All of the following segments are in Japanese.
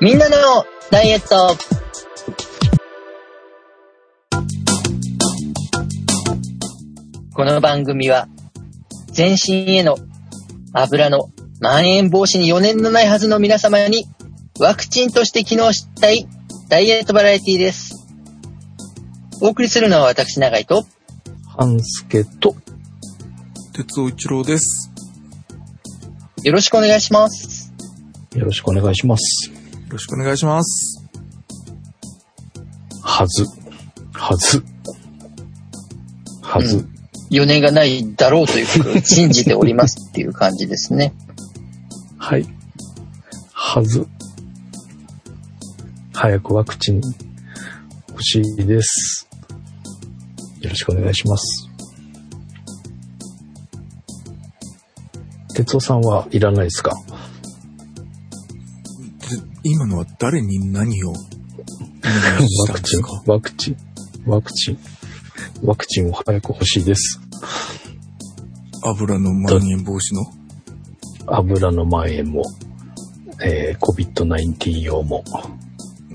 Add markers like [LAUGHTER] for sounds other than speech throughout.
みんなのダイエットこの番組は全身への油の蔓延防止に余念のないはずの皆様にワクチンとして機能したいダイエットバラエティです。お送りするのは私、長井と、半助と、鉄尾一郎です。よろしくお願いします。よろしくお願いします。よろしくお願いします。はず。はず。はず。うん余念がないだろうということを信じておりますっていう感じですね。[LAUGHS] はい。はず。早くワクチン欲しいです。よろしくお願いします。哲夫さんはいらないですか？で今のは誰に何をお願いしたんワクチンですか、ワクチン、ワクチン、ワクチンを早く欲しいです。油の蔓延防止の？油の蔓延も、えー、COVID-19 用も。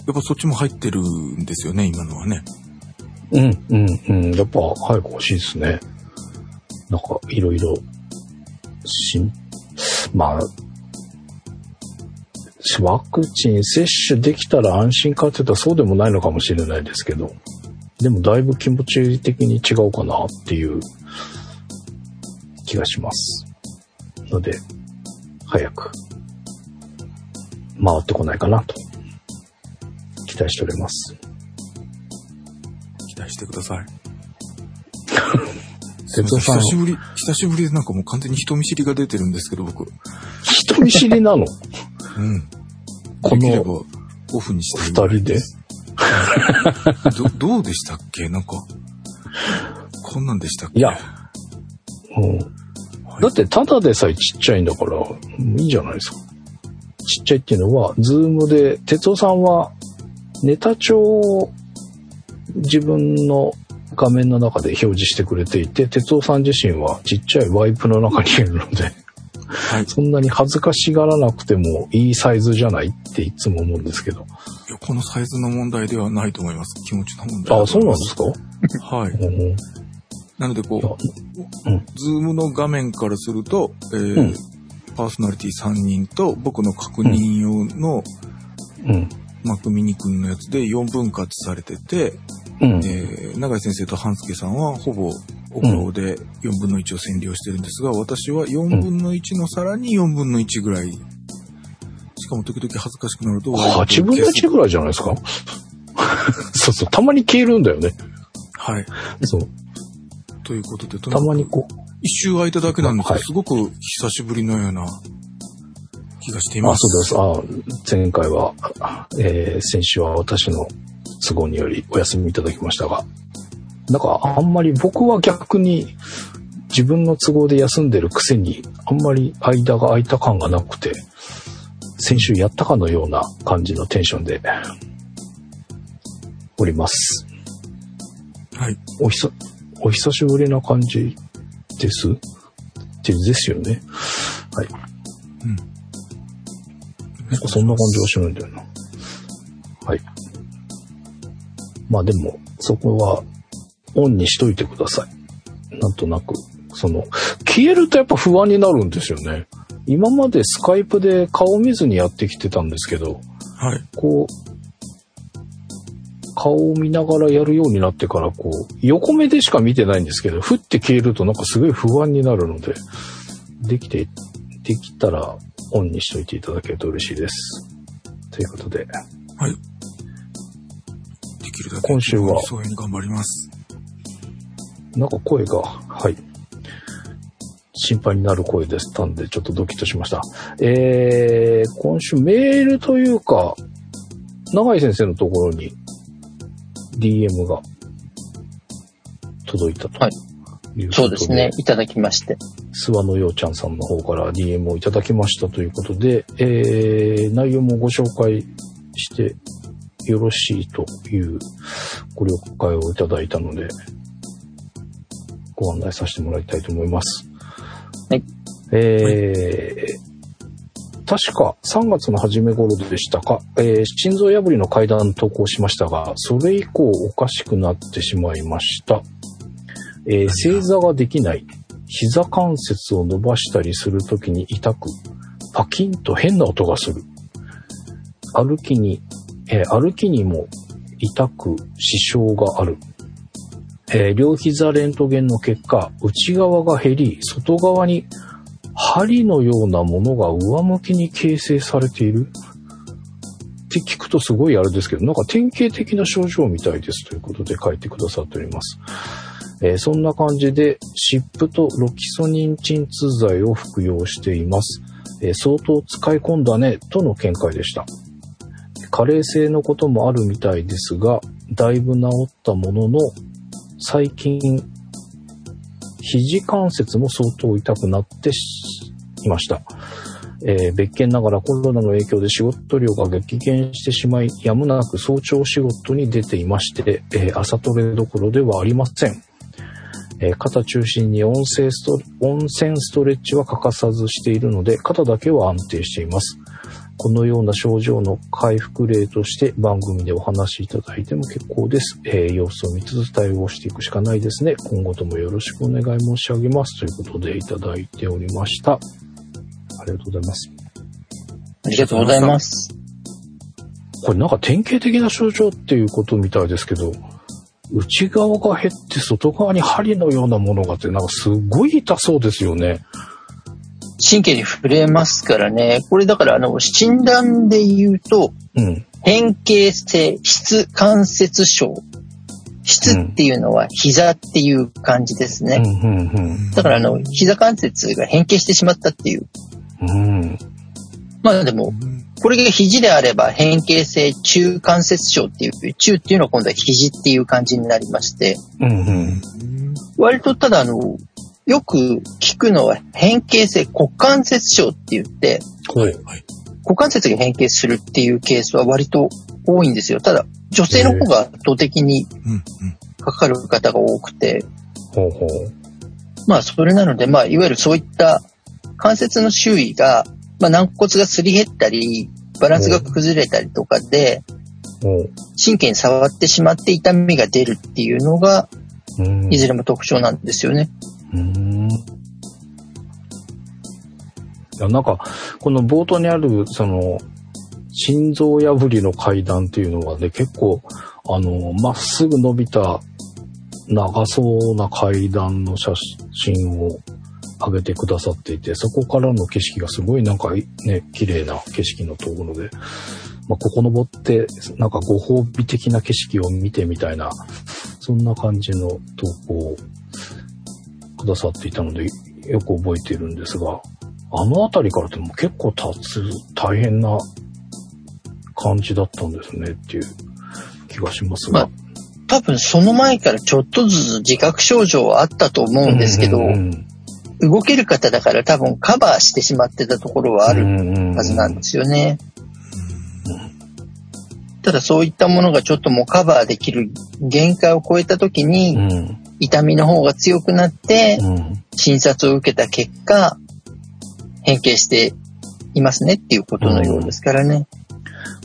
やっぱそっちも入ってるんですよね、今のはね。うん、うん、うん。やっぱ早く欲しいですね。なんか、いろいろ、しん、まあ、ワクチン接種できたら安心かって言ったらそうでもないのかもしれないですけど、でもだいぶ気持ち的に違うかなっていう気がします。ので、早く回ってこないかなと期待しております。期待してください。[LAUGHS] 哲夫さん久しぶり、久しぶりでなんかもう完全に人見知りが出てるんですけど、僕。人見知りなの？うん。このオフにして二人で？ど、[LAUGHS] どうでしたっけ？なんか、こんなんでしたっけ？いや。うん。はい。だって、ただでさえちっちゃいんだから、いいじゃないですか。ちっちゃいっていうのは、ズームで、哲夫さんは、ネタ帳を自分の画面の中で表示してくれていて、哲夫さん自身はちっちゃいワイプの中にいるので、はい。いそんなに恥ずかしがらなくてもいいサイズじゃないっていつも思うんですけど。やこのサイズの問題ではないと思います。気持ちの問題あ、そうなんですか？はい。うんなのでこう、うんズームの画面からすると、えーうんパーソナリティ3人と僕の確認用のうん。マクミニ君のやつで4分割されてて、うん。えー永井先生と半助さんはほぼお顔で4分の1を占領してるんですが、私は4分の1のさらに4分の1ぐらい。しかも時々恥ずかしくなると、8分の1ぐらいじゃないですか？[LAUGHS] そうそう、たまに消えるんだよね。はい。そう。ということで、とたまにこう、一周空いただけなんですけど、はいすごく久しぶりのような気がしていあ、ます。そうです。あ、前回は、えー先週は私の都合によりお休みいただきましたが、なんかあんまり僕は逆に自分の都合で休んでるくせに、あんまり間が空いた感がなくて、先週やったかのような感じのテンションでおります。はい。おひさ、お久しぶりな感じです？ってですよね。はい。うん。なんかそんな感じがしないんだよな。はい。まあでも、そこはオンにしといてください。なんとなく、その、消えるとやっぱ不安になるんですよね。今までスカイプで顔見ずにやってきてたんですけど、はい。こう、顔を見ながらやるようになってから、こう、横目でしか見てないんですけど、ふって消えるとなんかすごい不安になるので、できて、できたらオンにしといていただけると嬉しいです。ということで、はい。できるだけ今週はそういうに頑張ります。なんか声が、はい。心配になる声でしたんで、ちょっとドキッとしました。えー、今週メールというか、永井先生のところに DM が届いたと。はいそうですね。いただきまして。諏訪のようちゃんさんの方から DM をいただきましたということで、えー、内容もご紹介してよろしいというご了解をいただいたので、ご案内させてもらいたいと思います。はい。えー、確か3月の初め頃でしたか、えー心臓破りの階段投稿しましたが、それ以降おかしくなってしまいました。えー正座ができない。膝関節を伸ばしたりするときに痛く、パキンと変な音がする。歩きに、えー歩きにも痛く支障がある。えー両膝レントゲンの結果、内側が減り、外側に針のようなものが上向きに形成されているって聞くとすごいあれですけど、なんか典型的な症状みたいですということで書いてくださっております。えーそんな感じで、湿布とロキソニン鎮痛剤を服用しています。えー相当使い込んだね、との見解でした。加齢性のこともあるみたいですが、だいぶ治ったものの、最近、肘関節も相当痛くなっていました。えー別件ながらコロナの影響で仕事量が激減してしまい、やむなく早朝仕事に出ていまして、えー朝トレどころではありません。えー肩中心に温泉スト温泉ストレッチは欠かさずしているので、肩だけは安定しています。このような症状の回復例として番組でお話しいただいても結構です。えー様子を見つつ対応していくしかないですね。今後ともよろしくお願い申し上げます。ということでいただいておりました。ありがとうございます。ありがとうございます。これなんか典型的な症状っていうことみたいですけど、内側が減って外側に針のようなものがあって、なんかすごい痛そうですよね。神経に触れますからね。これだから、あの、診断で言うと、うん。変形性質関節症。質っていうのは膝っていう感じですね。うん、うん、だから、あの、膝関節が変形してしまったっていう。うん。うん。まあでも、これが肘であれば変形性中関節症っていう、中っていうのは今度は肘っていう感じになりまして、うん、うん。割とただあの、よく聞くのは変形性股関節症って言って、ほう。はい。股関節が変形するっていうケースは割と多いんですよ。ただ、女性の方が圧倒的に。かかる方が多くて、ほうほう。まあそれなので、まあいわゆるそういった関節の周囲が、まあ軟骨がすり減ったり、バランスが崩れたりとかで。神経に触ってしまって痛みが出るっていうのが、うん。いずれも特徴なんですよね。いや、なんか、この冒頭にある、その、心臓破りの階段っていうのはね、結構、あの、まっすぐ伸びた、長そうな階段の写真を上げてくださっていて、そこからの景色がすごいなんかね、綺麗な景色のところで、まあ、ここ登って、なんかご褒美的な景色を見てみたいな、そんな感じの投稿くださっていたので、よく覚えているんですが、あの辺りからでも結構立つ、大変な感じだったんですねっていう気がしますが。ま多分その前からちょっとずつ自覚症状はあったと思うんですけど、うんうん動ける方だから多分カバーしてしまってたところはあるはずなんですよね。ただそういったものがちょっともうカバーできる限界を超えた時うにん。痛みの方が強くなってうん。診察を受けた結果変形していますねっていうことのようですからね。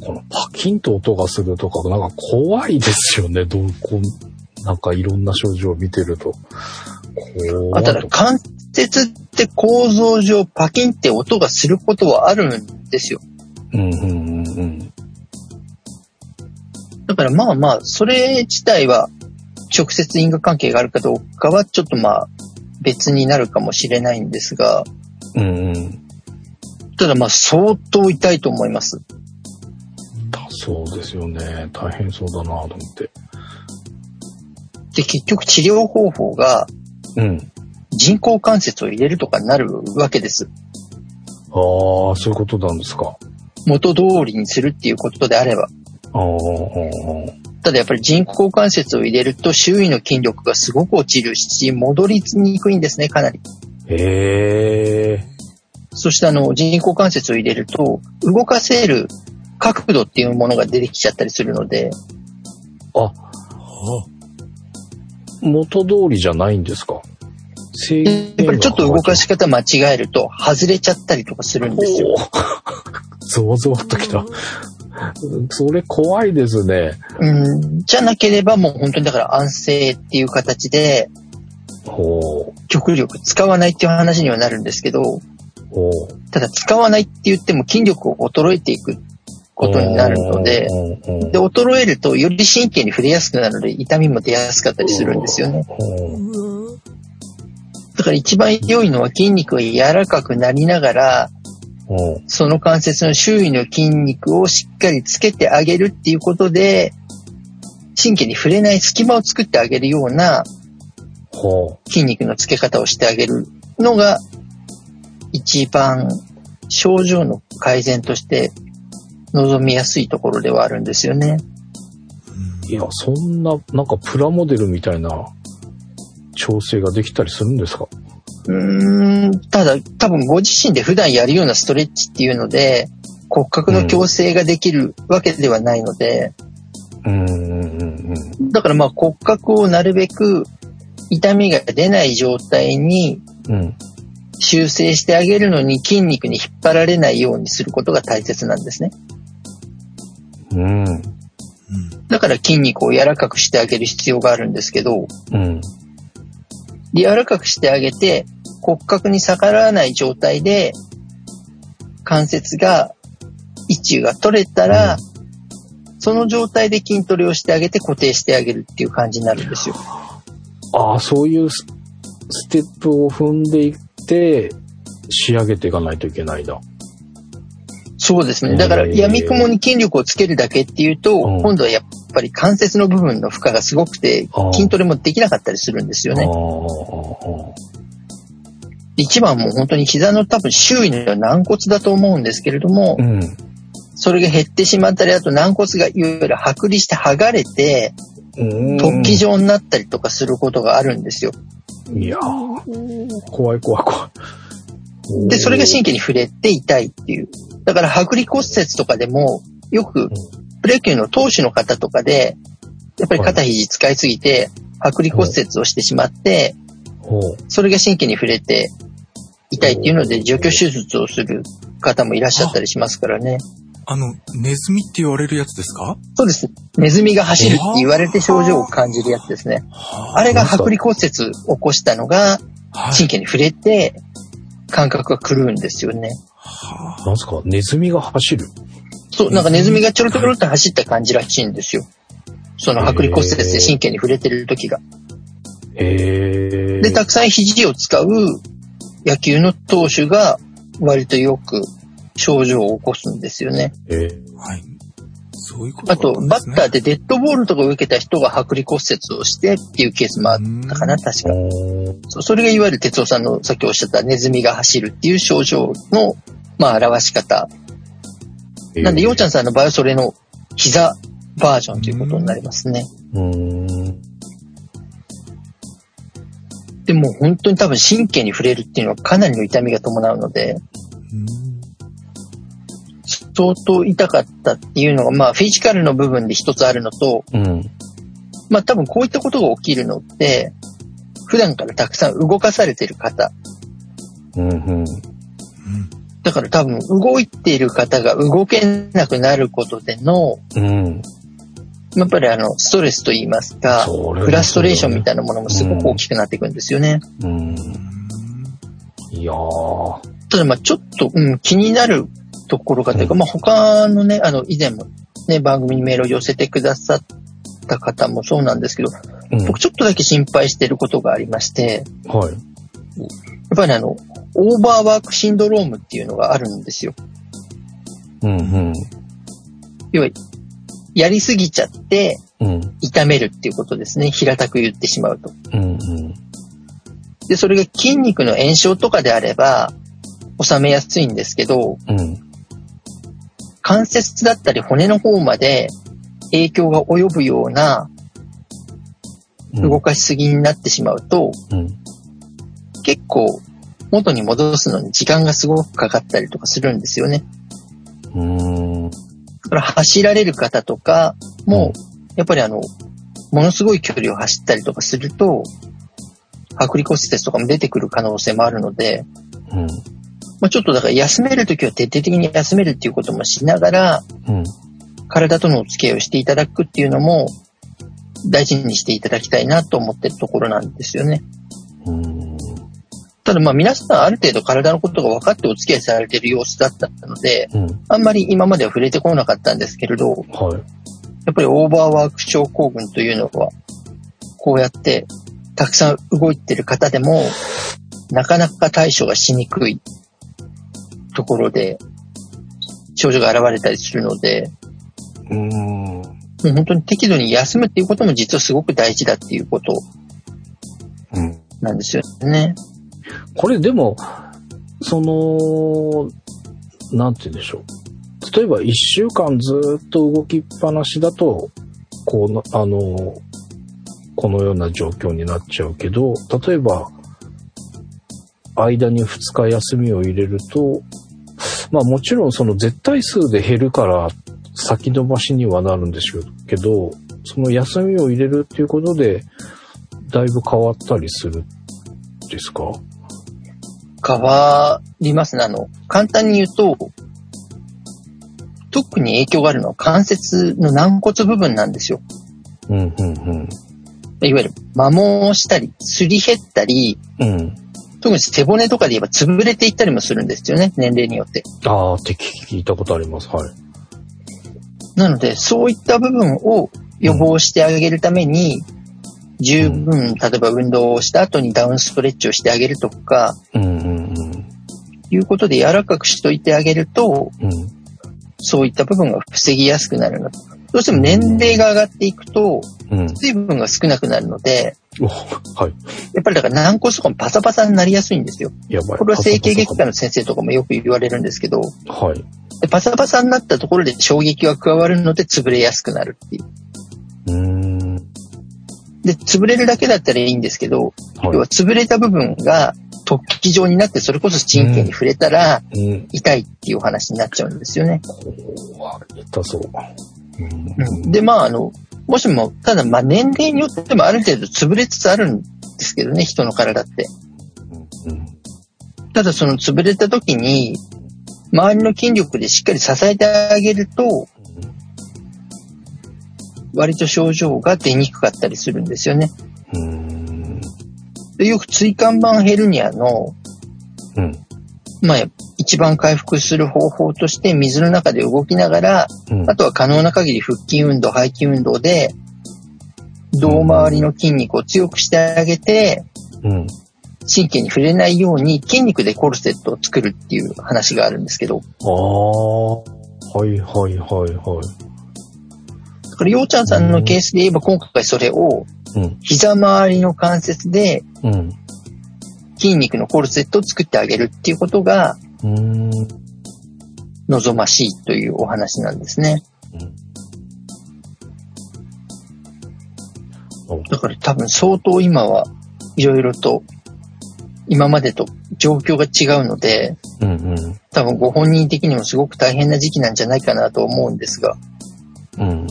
このパキンと音がするとか、なんか怖いですよね。どう、こう、なんかいろんな症状を見てると。怖あただ関節って構造上パキンって音がすることはあるんですよ。うんうんうんうん。だからまあまあ、それ自体は直接因果関係があるかどうかはちょっとまあ別になるかもしれないんですが、うんうん。ただまあ相当痛いと思います。だそうですよね。大変そうだなと思って。で、結局治療方法がうん。人工関節を入れるとかになるわけです。ああ、そういうことなんですか。元通りにするっていうことであれば。ああ、ああただやっぱり人工関節を入れると周囲の筋力がすごく落ちるし、戻りにくいんですね、かなり。へえ。そしてあの人工関節を入れると動かせる角度っていうものが出てきちゃったりするので、あ、あ元通りじゃないんですか？制やっぱりちょっと動かし方方間違えると外れちゃったりとかするんですよ。[LAUGHS] ゾワゾワっときた。それ怖いですね。うん、じゃなければもう本当にだから安静っていう形でほ極力使わないっていう話にはなるんですけど、う。ほう。ただ使わないって言っても筋力を衰えていくことになるので、で、衰えるとより神経に触れやすくなるので痛みも出やすかったりするんですよね。ほだから一番良いのは筋肉が柔らかくなりながら、その関節の周囲の筋肉をしっかりつけてあげるっていうことで、神経に触れない隙間を作ってあげるようなほ筋肉のつけ方をしてあげるのが、一番症状の改善として望みやすいところではあるんですよね。う。いや、そんな、なんかプラモデルみたいな調整ができたりするんですか？うーん、ただ多分ご自身で普段やるようなストレッチっていうので、骨格の矯正ができるわけではないので、うんうんうんだからまあ骨格をなるべく痛みが出ない状態に。修正してあげるのに筋肉に引っ張られないようにすることが大切なんですね。うん。うん。だから筋肉を柔らかくしてあげる必要があるんですけど、うん。柔らかくしてあげて骨格に逆らわない状態で関節が位置が取れたら、その状態で筋トレをしてあげて固定してあげるっていう感じになるんですよ。ああ、そういうスステップを踏んでいって、仕上げていかないといけないだ。そうですね。だから、へー闇雲に筋力をつけるだけっていうと、うん今度はやっぱり関節の部分の負荷がすごくて筋トレもできなかったりするんですよね。一番もう本当に膝の多分周囲の軟骨だと思うんですけれども、うん。それが減ってしまったり、あと軟骨がいわゆる剥離して剥がれて、うん突起状になったりとかすることがあるんですよ。いやー怖い怖い怖い。で、それが神経に触れて痛いっていう。だから、剥離骨折とかでも、よく、プロ野球の投手の方とかで、やっぱり肩肘使いすぎて、剥離骨折をしてしまって、それが神経に触れて痛いっていうので、除去手術をする方もいらっしゃったりしますからね。あの、ネズミって言われるやつですか？そうです。ネズミが走るって言われて症状を感じるやつですね。あれが剥離骨折を起こしたのが、はい神経に触れて、感覚が狂うんですよね。はなんすか？ネズミが走る？そう、なんかネズミがちょろちょろっと走った感じらしいんですよ。その剥離骨折で神経に触れてる時が。へえ。で、たくさん肘を使う野球の投手が割とよく症状を起こすんですよね。えあはい。そういうことあと、バッターでデッドボールとかを受けた人が剥離骨折をしてっていうケースもあったかな、確か。それがいわゆる哲夫さんのさっきおっしゃったネズミが走るっていう症状の、まあ、表し方。なんで、ようちゃんさんの場合はそれの膝バージョンということになりますね。うーん。でも本当に多分神経に触れるっていうのはかなりの痛みが伴うので、うん相当痛かったっていうのが、まあ、フィジカルの部分で一つあるのと、うん。まあ、多分こういったことが起きるのって、普段からたくさん動かされてる方。うん。うん。うんだから多分動いている方が動けなくなることでの、うん。やっぱりあの、ストレスと言いますか、フラストレーションみたいなものもすごく大きくなっていくんですよね。うん。いやー。ただまあちょっと、うん、気になるところがというか、うんまあ他のね、あの、以前もね、番組にメールを寄せてくださった方もそうなんですけど、うん。僕ちょっとだけ心配してることがありまして、はい。やっぱりあの、オーバーワークシンドロームっていうのがあるんですよ。うん。うん。要は、やりすぎちゃってうん。痛めるっていうことですね。平たく言ってしまうと。うん。うん。で、それが筋肉の炎症とかであれば、収めやすいんですけど、うん。関節だったり骨の方まで影響が及ぶような動かしすぎになってしまうと、うん。結構元に戻すのに時間がすごくかかったりとかするんですよね。うん。だから走られる方とかも、やっぱりあの、ものすごい距離を走ったりとかすると、剥離骨折とかも出てくる可能性もあるので、うん。まあ、ちょっとだから休めるときは徹底的に休めるっていうこともしながら、うん。体とのお付き合いをしていただくっていうのも、大事にしていただきたいなと思ってるところなんですよね。うん。ただまあ皆さんある程度体のことが分かってお付き合いされている様子だったので、うん。あんまり今までは触れてこなかったんですけれど、はい。やっぱりオーバーワーク症候群というのは、こうやってたくさん動いてる方でも、なかなか対処がしにくいところで、症状が現れたりするので、うん。本当に適度に休むっていうことも実はすごく大事だっていうことうん。なんですよね。これでも、その、なんて言うんでしょう。例えば一週間ずっと動きっぱなしだと、こうな、あの、このような状況になっちゃうけど、例えば、間に2日休みを入れると、まあもちろんその絶対数で減るから先延ばしにはなるんですけど、その休みを入れるっていうことで、だいぶ変わったりするんですか？変わりますね。あの、簡単に言うと、特に影響があるのは関節の軟骨部分なんですよ。うん、うん、いわゆる摩耗したり、すり減ったり、うん。うん。特に背骨とかで言えば潰れていったりもするんですよね。年齢によって。ああ、って聞いたことあります。はい。なので、そういった部分を予防してあげるために、十分、例えば運動をした後にダウンストレッチをしてあげるとか、うん、うん、いうことで柔らかくしといてあげると。そういった部分が防ぎやすくなるの。どうしても年齢が上がっていくと、うん。水分が少なくなるので、おはい。やっぱりだから軟骨とかもパサパサになりやすいんですよ。やばい。これは整形外科の先生とかもよく言われるんですけど、はい。でパサパサになったところで衝撃が加わるので潰れやすくなるっていう。うーん。で、潰れるだけだったらいいんですけど、要はは潰れた部分が突起状になってそれこそ神経に触れたら。痛いっていうお話になっちゃうんですよね。痛そう。うん、で、まあ、あの、もしも、ただ、まあ、年齢によってもある程度潰れつつあるんですけどね、人の体って。うん。ただ、その潰れた時に、周りの筋力でしっかり支えてあげると、割と症状が出にくかったりするんですよね。うん。でよく椎間板ヘルニアの、うん。まあ、一番回復する方法として水の中で動きながら、うん。あとは可能な限り腹筋運動、背筋運動で、胴回りの筋肉を強くしてあげて、うん。神経に触れないように筋肉でコルセットを作るっていう話があるんですけど、ああ。はいはいはいはい。だから、ようちゃんさんのケースで言えば今回それをうん。膝周りの関節でうん。筋肉のコルセットを作ってあげるっていうことが。望ましいというお話なんですね。うん。だから多分相当今はいろいろと今までと状況が違うので、うんうん。多分ご本人的にもすごく大変な時期なんじゃないかなと思うんですが、うんうん。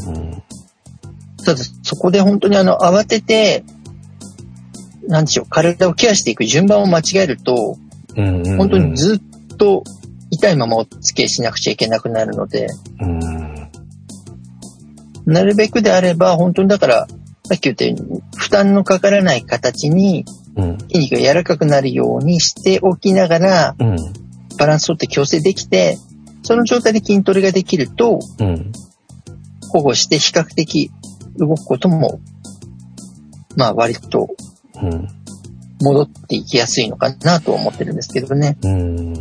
ただそこで本当にあの慌てて、なんでしょう、体をケアしていく順番を間違えると、うんうん。本当にずっと痛いままお付き合いしなくちゃいけなくなるので、うん。なるべくであれば本当にだから、さっき言ったように負担のかからない形にうん。筋肉が柔らかくなるようにしておきながら、うん。バランス取って矯正できて、その状態で筋トレができると、うん。保護して比較的動くことも、まあ割とうん。戻っていきやすいのかなと思ってるんですけどね。うん。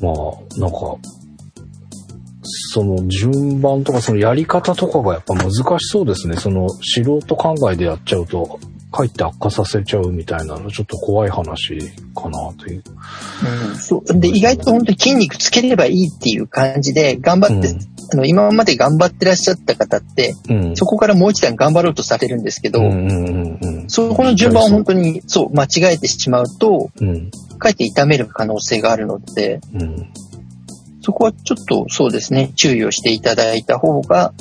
まあ、なんか、その順番とかそのやり方とかがやっぱ難しそうですね。その素人考えでやっちゃうと、かえって悪化させちゃうみたいなの、ちょっと怖い話かなという。うん、そう。で、意外と本当に筋肉つければいいっていう感じで、頑張って、うんあの、今まで頑張ってらっしゃった方って、うん。そこからもう一段頑張ろうとされるんですけど、うんうんうんうん。そこの順番を本当に、そう、間違えてしまうと、うん。かえって痛める可能性があるので、うん。そこはちょっとそうですね、注意をしていただいた方が、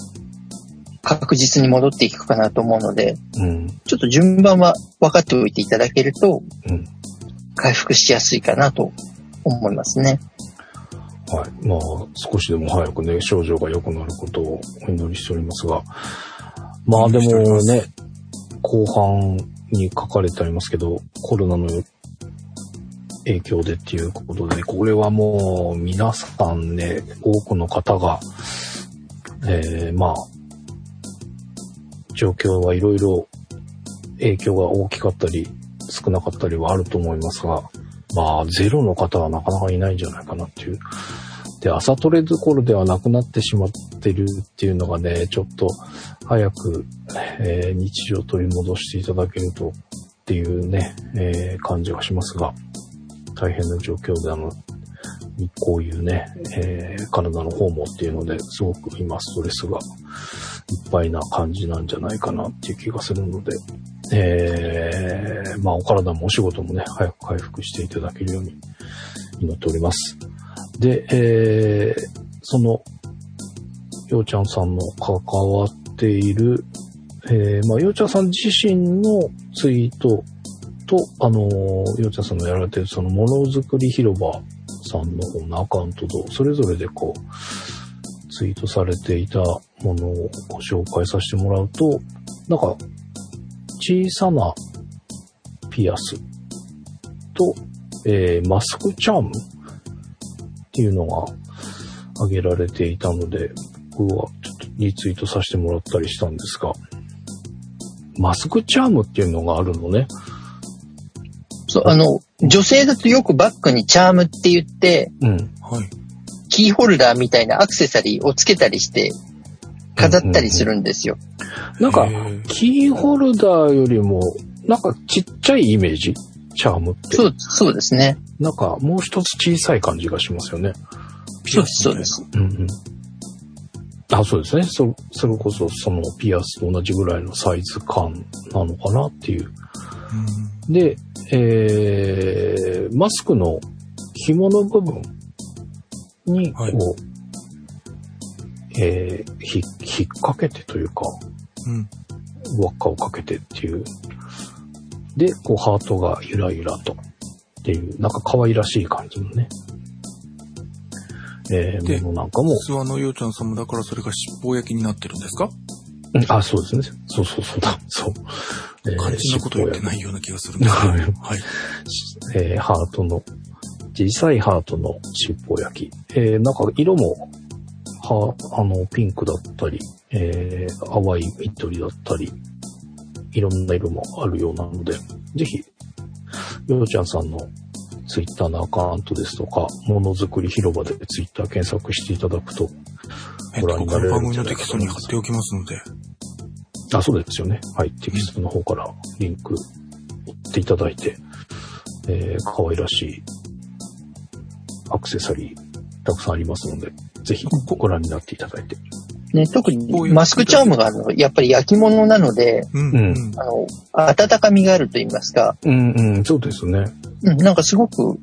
確実に戻っていくかなと思うので、うん。ょっと順番は分かっておいていただけると、うん。回復しやすいかなと思いますね。はい。まあ、少しでも早くね、症状が良くなることをお祈りしておりますが。まあでもね、後半に書かれてありますけど、コロナの影響でっていうことで、これはもう皆さんね、多くの方が、えー、まあ、状況はいろいろ影響が大きかったり、少なかったりはあると思いますが、まあ、ゼロの方はなかなかいないんじゃないかなっていう。で、朝トレどころではなくなってしまってるっていうのがね、ちょっと早く、えー日常を取り戻していただけるとっていうね、えー感じがしますが、大変な状況であの、こういうね、えー体の方もっていうので、すごく今ストレスがいっぱいな感じなんじゃないかなっていう気がするので、えー、まあお体もお仕事もね、早く回復していただけるように祈っております。で、えー、その、ようちゃんさんの関わっている、えー、まあ、ようちゃんさん自身のツイートと、あのー、ようちゃんさんのやられてるそのものづくり広場さんの方のアカウントと、それぞれでこう、ツイートされていたものをご紹介させてもらうと、なんか、小さなピアスと、えーマスクチャームっていうのが挙げられていたので、僕はちょっとリツイートさせてもらったりしたんですが、マスクチャームっていうのがあるのね。そう、あの、女性だとよくバッグにチャームって言って、うん。はい。キーホルダーみたいなアクセサリーをつけたりして、飾ったりするんですよ。なんかキーホルダーよりも、なんかちっちゃいイメージ？チャームって。そう、そうですね。なんかもう一つ小さい感じがしますよね。そうです、そうです。うんうん。あ、そうですね。そ、それこそそのピアスと同じぐらいのサイズ感なのかなっていう。うんで、えー、マスクの紐の部分に、こう、はいえーひ、引っ掛けてというか、うん。輪っかをかけてっていう。で、こう、ハートがゆらゆらと。っていう、なんか可愛らしい感じのね。えー、でものなんかも、諏訪のようちゃんさんもだからそれが尻尾焼きになってるんですか？うんあ、そうですね。そうそうそうだ。そう。えー肝心なこと言ってないような気がするんですけど。はいはい。えーハートの、小さいハートの尻尾焼き。えーなんか色も、は、あの、ピンクだったり、えー淡い緑だったり、いろんな色もあるようなので、ぜひ、ようちゃんさんのツイッターのアカウントですとか、ものづくり広場でツイッター検索していただくと、えっと、ご覧になれるこの番組んじゃないかのテキストに貼っておきますので。あ、そうですよね。はい。テキストの方からリンク追っていただいて、えー、可愛らしいアクセサリーたくさんありますので、ぜひご覧になっていただいて。ね、特にマスクチャームがあるのはやっぱり焼き物なので、うん。うんうん。あの、温かみがあると言いますか、うんうん、そうですね。うん、なんかすごく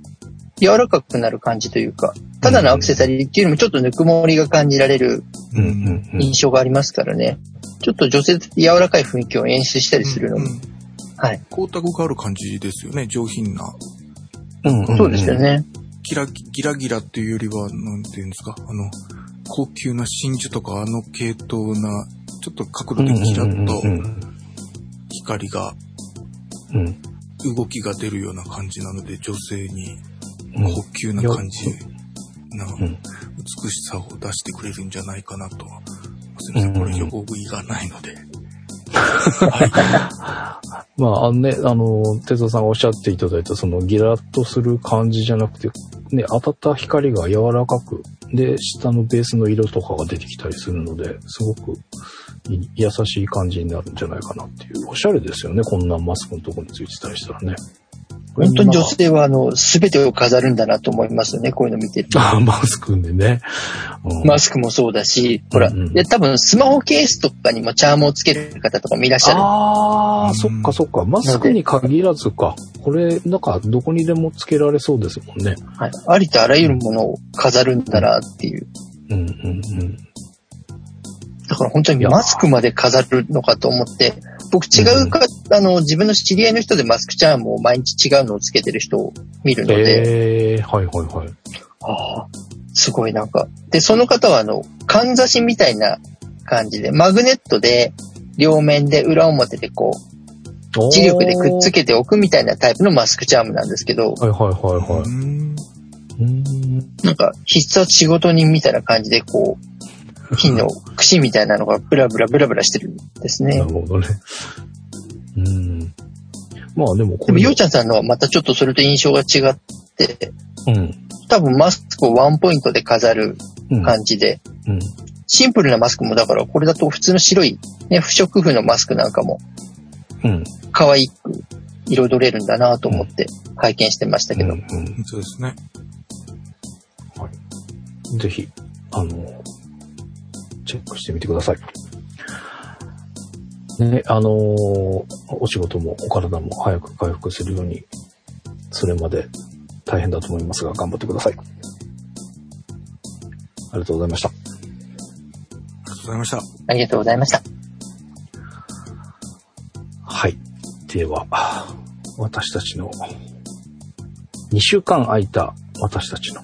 柔らかくなる感じというか、ただのアクセサリーっていうよりもちょっとぬくもりが感じられるうんうんうん。印象がありますからね。ちょっと女性柔らかい雰囲気を演出したりするのも、うんうんはい。光沢がある感じですよね。上品な。うんうんそうですよ。ね。キラ、ギラギラっていうよりは、なんていうんですか？あの、高級な真珠とかあの系統な、ちょっと角度でキラッとうん光が、動きが出るような感じなので、女性にうん高級な感じなうん美しさを出してくれるんじゃないかなと。すみません、これ予防意がないので。[LAUGHS] まあ、あのね、あの、哲夫さんがおっしゃっていただいた、そのギラッとする感じじゃなくて、ね、当たった光が柔らかく、で、下のベースの色とかが出てきたりするので、すごく優しい感じになるんじゃないかなっていう。おしゃれですよね、こんなマスクのとこについてたりしたらね。本当に女性はあの、すべてを飾るんだなと思いますよね、こういうの見てると。[LAUGHS] あマスクでね。うんマスクもそうだし、ほら、うんうんで、多分スマホケースとかにもチャームをつける方とかもいらっしゃる。ああ、うんそっかそっか。マスクに限らずか。これ、なんか、どこにでもつけられそうですもんね。はい。ありとあらゆるものを飾るんだなっていう。うんうんうん。だから本当にマスクまで飾るのかと思って、僕違うかあの、自分の知り合いの人でマスクチャームを毎日違うのをつけてる人を見るので、えー、はいはいはい。ああ、すごいなんか。で、その方はあの、かんざしみたいな感じで、マグネットで、両面で裏表でこう、磁力でくっつけておくみたいなタイプのマスクチャームなんですけど、はいはいはいはい。なんか必殺仕事人みたいな感じでこう、金 [LAUGHS] の串みたいなのがブラブラブラブラしてるんですねな。るほどね。うん。まあでもこでも、れ。ようちゃんさんのはまたちょっとそれと印象が違って、うん。多分マスクをワンポイントで飾るうん。感じで、うん。シンプルなマスクもだから、これだと普通の白い、ね、不織布のマスクなんかもうん。可愛く彩れるんだなと思って拝見してましたけど、うんうんそうですね。ぜひ、あの、チェックしてみてください。ね、あのお仕事もお体も早く回復するように、それまで大変だと思いますが、頑張ってください。ありがとうございました。ありがとうございました。ありがとうございました。はい。では、私たちの、2週間空いた私たちの、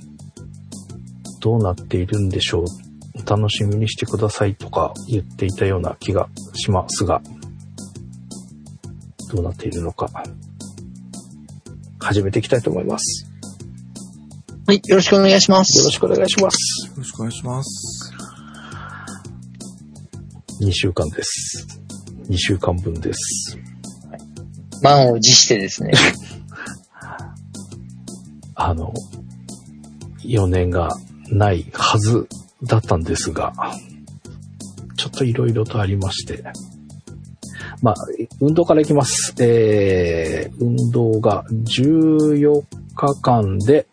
どうなっているんでしょう。お楽しみにしてくださいとか言っていたような気がしますが、どうなっているのか、始めていきたいと思います。はい、よろしくお願いします。よろしくお願いします。よろしくお願いします。2週間です。2週間分です。満を持してですね。[LAUGHS] あの、4年がないはずだったんですが、ちょっといろいろとありまして、まあ、運動からいきます。えー、運動が14日間で、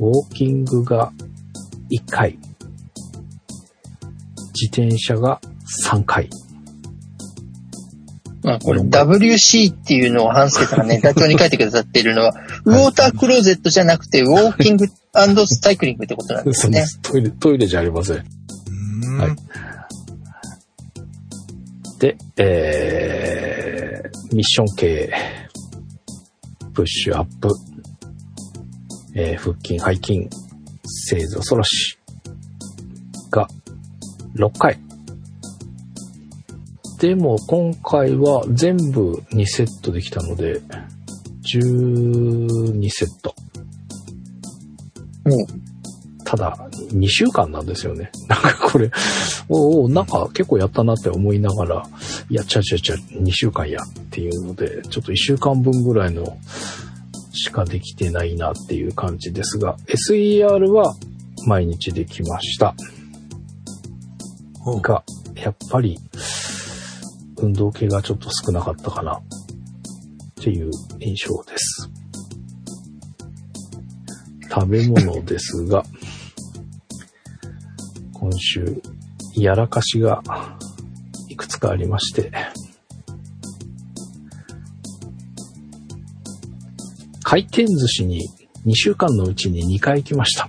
ウォーキングが1回、自転車が3回。まあ、これ WC っていうのをハンスケさんがね、ダチョウに書いてくださっているのは、ウォータークローゼットじゃなくて、ウォーキングサイクリングってことなんですね。トイレ、トイレじゃありません。んはいで、えー、ミッション系、プッシュアップ、えー腹筋、背筋、正座反らしが6回。でも今回は全部2セットできたので、12セット。うん。ただ、2週間なんですよね。[LAUGHS] なんかこれ、おうおうなんか結構やったなって思いながら、いや、ちゃちゃちゃ、2週間やっていうので、ちょっと1週間分ぐらいのしかできてないなっていう感じですが、SER は毎日できましたが、やっぱり、運動系がちょっと少なかったかなっていう印象です。食べ物ですが、今週、やらかしがいくつかありまして、回転寿司に2週間のうちに2回行きました。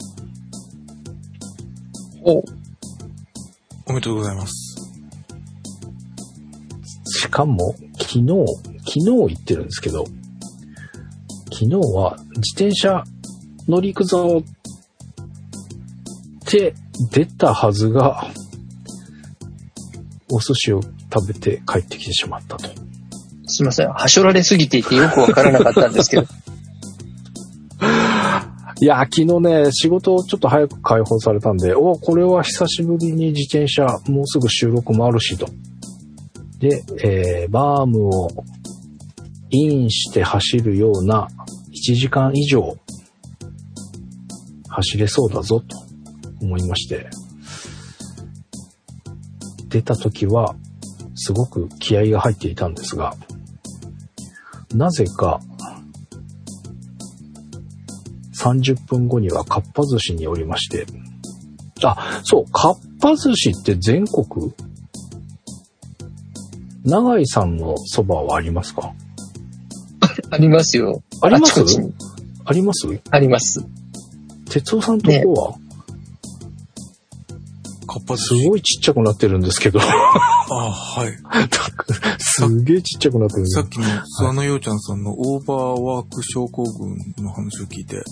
おおめでとうございます。しかも、昨日、昨日行ってるんですけど、昨日は自転車乗り行くぞって出たはずが、お寿司を食べて帰ってきてしまったと。すいません。はしょられすぎていてよくわからなかったんですけど。[LAUGHS] いや、昨日ね、仕事ちょっと早く解放されたんで、おこれは久しぶりに自転車、もうすぐ収録もあるしと。で、えー、バームをインして走るような1時間以上走れそうだぞと思いまして、出た時はすごく気合が入っていたんですが、なぜか30分後にはかっぱ寿司におりまして、あ、そう、かっぱ寿司って全国長井さんのそばはありますか？[LAUGHS] ありますよ。あります？あります？あります。哲夫さんとこは、かっす司。ごいちっちゃくなってるんですけど。ああ、はい。[LAUGHS] すげえちっちゃくなってるんですさっきの諏訪野陽ちゃんさんのオーバーワーク症候群の話を聞いて、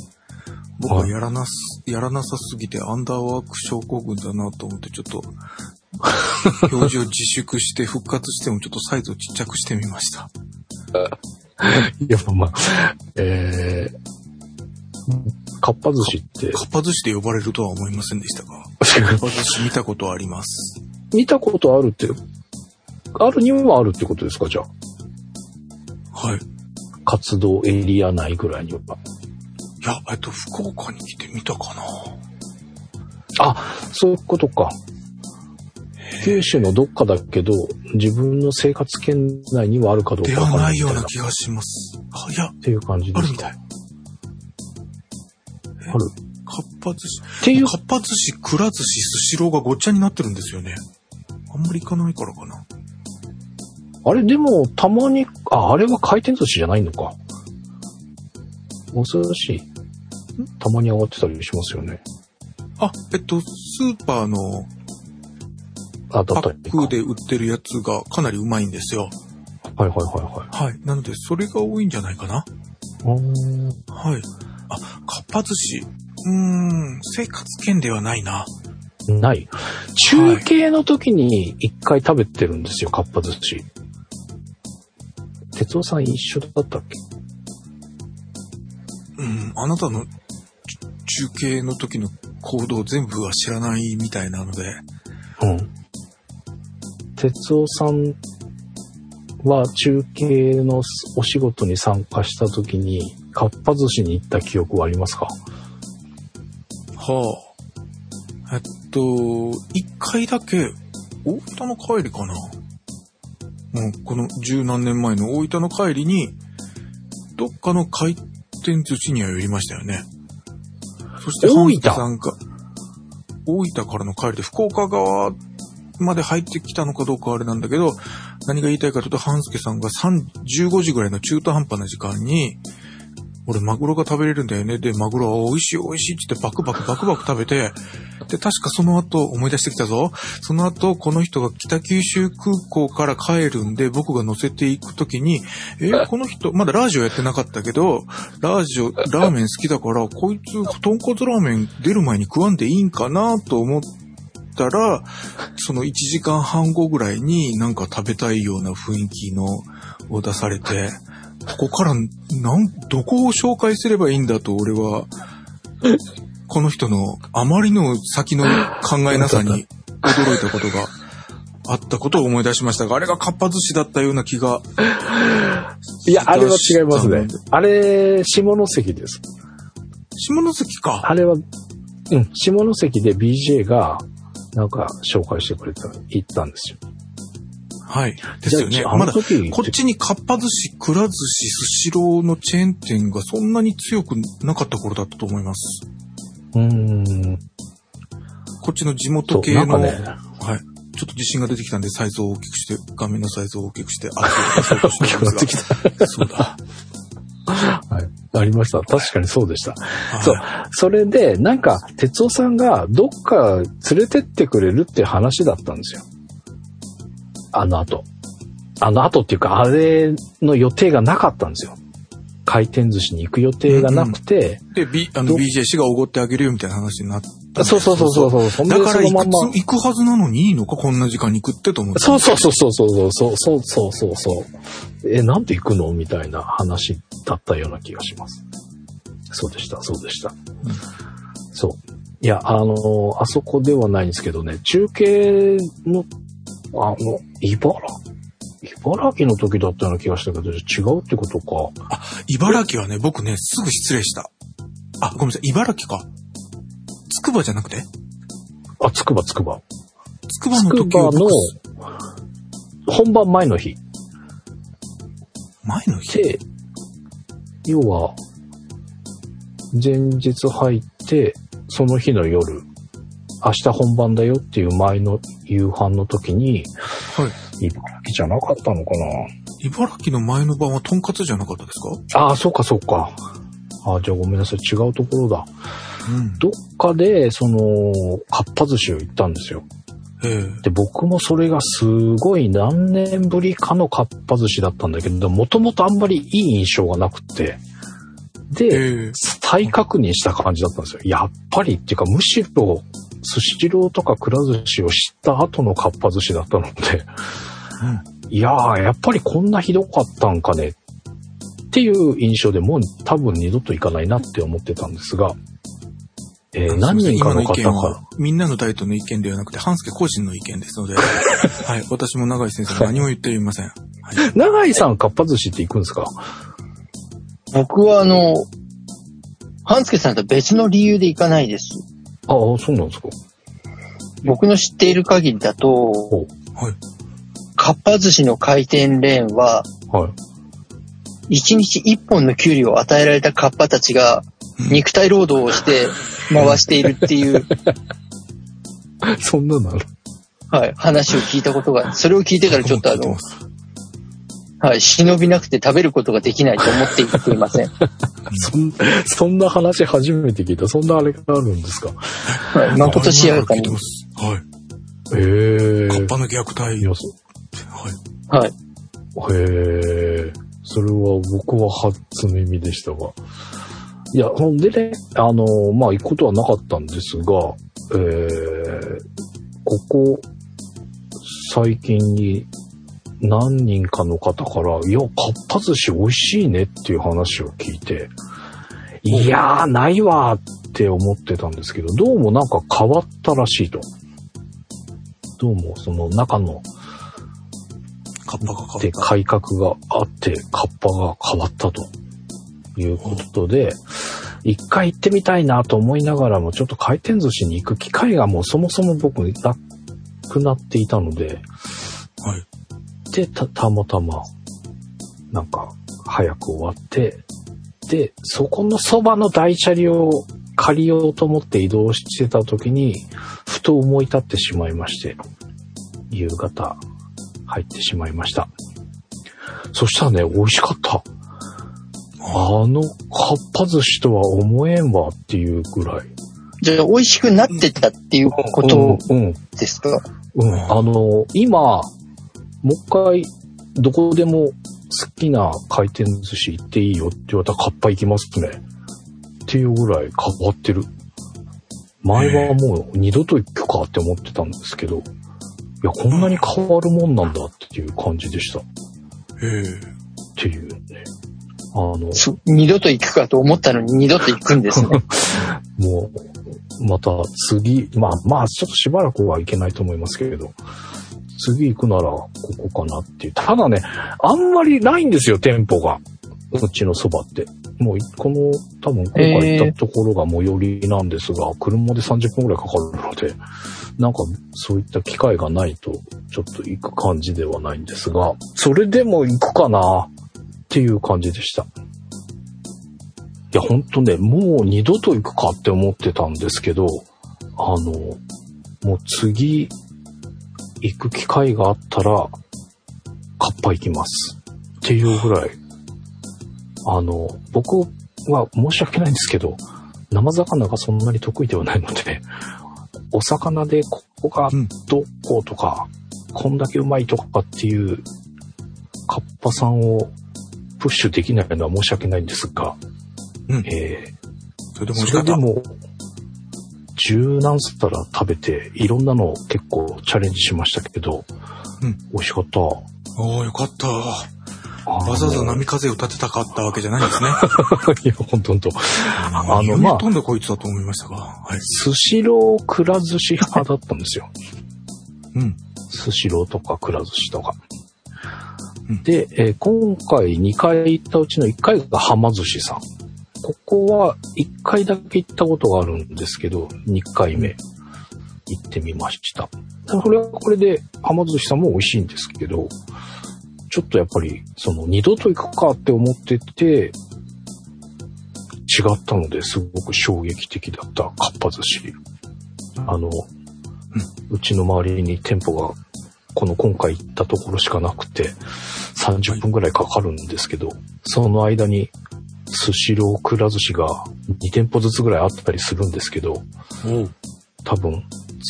僕はやらなす、やらなさすぎてアンダーワーク症候群だなと思ってちょっと、[LAUGHS] 表示を自粛して復活してもちょっとサイズをちっちゃくしてみました。[LAUGHS] やっぱまあ、えー、かっぱ寿司って、かっぱ寿司で呼ばれるとは思いませんでしたが、かっぱ寿司見たことあります？見たことあるって、あるにはあるってことですかじゃあ？はい。い活動エリア内ぐらいには。や、えっと、福岡に来て見たかなあ、そういうことか。九州のどっかだけど、自分の生活圏内にはあるかどうでかわかんはないような気がします。あ、いや、っていう感じですか？あるみたい。ある。かっぱ寿司。っていうかっぱ寿司、くら寿司、スシローがごっちゃになってるんですよね。あんまり行かないからかな。あれ、でも、たまに、あ、あれは回転寿司じゃないのか。恐ろしい。たまに上がってたりしますよね。あ、えっと、スーパーのあ、だパったりックで売ってるやつがかなりうまいんですよ。はいはいはいはい。なので、それが多いんじゃないかな。はい。うーんはい。あ、かっぱ寿司。うーん、生活圏ではないな。ない。中継の時に一回食べてるんですよ、かっぱ寿司。哲夫さん一緒だったっけ？うん、あなたのち中継の時の行動全部は知らないみたいなので、うん。哲夫さんは中継のお仕事に参加した時に、かっぱ寿司に行った記憶はありますか？はあ。えっと、一回だけ、大分の帰りかな。もう、この十何年前の大分の帰りに、どっかの回転寿司には寄りましたよね。そして、大分？さんが、大分からの帰りで福岡側まで入ってきたのかどうかはあれなんだけど、何が言いたいかというと、半助さんが3 15時ぐらいの中途半端な時間に、俺マグロが食べれるんだよね。で、マグロは美味しい美味しいって言ってバクバクバクバク食べて、で、確かその後思い出してきたぞ。その後、この人が北九州空港から帰るんで、僕が乗せていくときに、えーこの人、まだラージオやってなかったけど、ラージオ、ラーメン好きだから、こいつ、豚骨ラーメン出る前に食わんでいいんかなと思ったら、その1時間半後ぐらいになんか食べたいような雰囲気のを出されて、ここから、なん、どこを紹介すればいいんだと俺は、この人のあまりの先の考えなさに驚いたことがあったことを思い出しましたが、あれがかっぱ寿司だったような気が。いや、あれは違いますね。あれ、下関です。下関か。あれは、うん、下関で BJ が、なんか紹介してくれた、行ったんですよ。はい。ですよねまだ、こっちにかっぱ寿司、くら寿司、スシローのチェーン店がそんなに強くなかった頃だったと思います。うーん。こっちの地元系の、ね、はい。ちょっと自信が出てきたんで、サイズを大きくして、画面のサイズを大きくして、あそう大きくなってきた。そうだ。はい。ありました。確かにそうでした。はいそう。それで、なんか、哲夫さんがどっか連れてってくれるって話だったんですよ。あの後。あの後っていうか、あれの予定がなかったんですよ。回転寿司に行く予定がなくて、で、B、あの、ど BJ 氏がおごってあげるよみたいな話になった。そうそうそうそうそう。だから行くそのまんまつ、行くはずなのにいいのかこんな時間に行くってと思って。そうそうそうそうそうそうそうそうそうそう。え、なんで行くのみたいな話だったような気がします。そうでした、そうでした。そう。いや、あの、あそこではないんですけどね、中継の、あの、茨茨城の時だったような気がしたけど、違うってことか。茨城はね、僕ね、すぐ失礼した。あ、ごめんなさい、茨城か。つくばじゃなくて？あ、つくばつくば。つくばの時はばの僕、本番前の日。前の日？で、要は、前日入って、その日の夜、明日本番だよっていう前の夕飯の時に、はい。茨城じゃなかったのか茨城の前の晩はとんかつじゃなかったですか？なああ、そうかそうか。ああ、じゃあごめんなさい。違うところだ。うん。どっかで、その、かっぱ寿司を行ったんですよ。ええで、僕もそれがすごい何年ぶりかのかっぱ寿司だったんだけど、もともとあんまりいい印象がなくて、で、ええ再確認した感じだったんですよ。やっぱりっていうか、むしろ、スシローとかくら寿司を知った後のかっぱ寿司だったので、いやー、やっぱりこんなひどかったんかねっていう印象でもう多分二度と行かないなって思ってたんですが、えー何人かの方今意見からは、みんなの大統の意見ではなくて、半助個人の意見ですので、[LAUGHS] はい。私も長井先生も何も言っていません。はい。[LAUGHS] 長井さんかっぱ寿司って行くんですか？僕はあの、半助さんと別の理由で行かないです。ああ、そうなんですか僕の知っている限りだと、はい。かっぱ寿司の回転レーンは、はい。一日一本の給料を与えられたカッパたちが、肉体労働をして [LAUGHS] 回しているっていう、[LAUGHS] そんなのある。はい、話を聞いたことが、それを聞いてからちょっとあのはい、忍びなくて食べることができないと思っていません。[LAUGHS] そんそんな話初めて聞いた。そんなあれがあるんですか？はい、誠しやかに聞いて。ます。はい。へえ。カッパの虐待。いや、そはい。はい。へえ。それは僕は初耳でしたが。いや、ほんでね、あの、まあ、行くことはなかったんですが、えー、ここ、最近に何人かの方から、いや、かっぱ寿司美味しいねっていう話を聞いて、いやー、ないわーって思ってたんですけど、どうもなんか変わったらしいと。どうもその中のカッパが変わでった。改革があって、カッパが変わったということで、一回行ってみたいなと思いながらも、ちょっと回転寿司に行く機会がもうそもそも僕なくなっていたので、はい。で、た、たまたま、なんか、早く終わって、で、そこのそばの大車両を借りようと思って移動してた時に、ふと思い立ってしまいまして、夕方、入ってしまいました。そしたらね、美味しかった。あの、かっぱ寿司とは思えんわっていうぐらい。じゃあ、美味しくなってたっていうことうん、うん。ですか、うん、あの、今、もう一回、どこでも好きな回転寿司行っていいよって言われたらカッパ行きますね。っていうぐらい変わってる。前はもう二度と行くかって思ってたんですけど、いや、こんなに変わるもんなんだっていう感じでした。っえていうね。あの、そ二度と行くかと思ったのに二度と行くんですね。[LAUGHS] もう、また次、まあまあ、ちょっとしばらくはいけないと思いますけれど、次行くならここかなっていう。ただね、あんまりないんですよ、店舗が。うちのそばって。もう、この、多分今回行ったところが最寄りなんですが、車で30分くらいかかるので、なんかそういった機会がないと、ちょっと行く感じではないんですが、それでも行くかなっていう感じでした。いや、ほんとね、もう二度と行くかって思ってたんですけど、あの、もう次、行く機会があったら、カッパ行きます。っていうぐらい、あの、僕は申し訳ないんですけど、生魚がそんなに得意ではないので、お魚でここがうんどこうとか、こんだけうまいとかっていう、カッパさんをプッシュできないのは申し訳ないんですが、うん。えそれでー。それでも、十何皿食べて、いろんなの結構チャレンジしましたけど、うん美味しかった。おー、よかった。わわざわざ波風を立てたかったわけじゃないんですね。[LAUGHS] いや、ほんとほんと。ああのまあ飛んだこいつだと思いましたが。はい。スシローくら寿司派だったんですよ。うん。スシローとかくら寿司とかうん。で、えー今回2回行ったうちの1回がはま寿司さん。ここは1回だけ行ったことがあるんですけど、2回目行ってみました。これはこれで、はま寿司さんも美味しいんですけど、ちょっとやっぱり、その二度と行くかって思ってて、違ったのですごく衝撃的だったかっぱ寿司。あの、うちの周りに店舗が、この今回行ったところしかなくて、30分ぐらいかかるんですけど、その間にスシローくら寿司が2店舗ずつぐらいあったりするんですけど、多分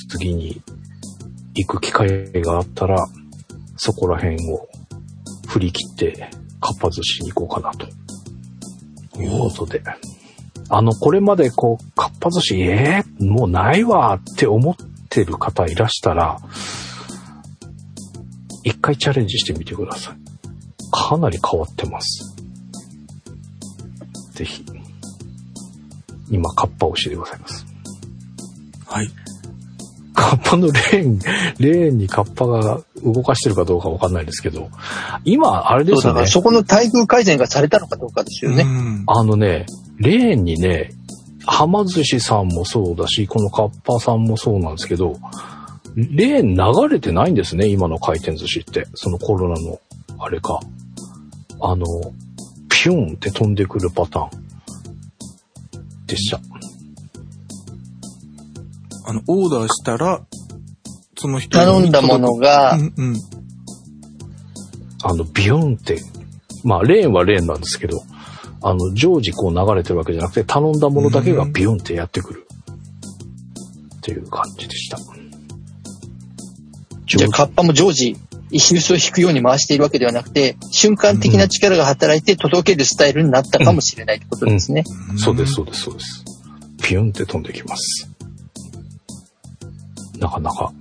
次に行く機会があったら、そこら辺を振り切って、かっぱ寿司に行こうかなということで。あの、これまでこう、かっぱ寿司、えー、もうないわって思ってる方いらしたら、一回チャレンジしてみてください。かなり変わってます。ぜひ。今、カッパ推しでございます。はい。カッパのレーン、[LAUGHS] レーンにカッパが動かしてるかどうかわかんないですけど、今、あれですよねそうだから。そこの待遇改善がされたのかどうかですよね。うんあのね、レーンにね、はま寿司さんもそうだし、このカッパさんもそうなんですけど、レーン流れてないんですね、今の回転寿司って。そのコロナの、あれか。あの、ピュンって飛んでくるパターン。でした。あの、オーダーしたら、その人に頼んだものがう、んうん。あの、ビュンって、まあ、レーンはレーンなんですけど、あの、常時こう流れてるわけじゃなくて、頼んだものだけがビュンってやってくる。っていう感じでした。じゃあカッパも常時、イギリスを引くように回しているわけではなくて、瞬間的な力が働いて届けるスタイルになったかもしれないってことですね。そうです、そうです、そうです。ピュンって飛んできます。なかなか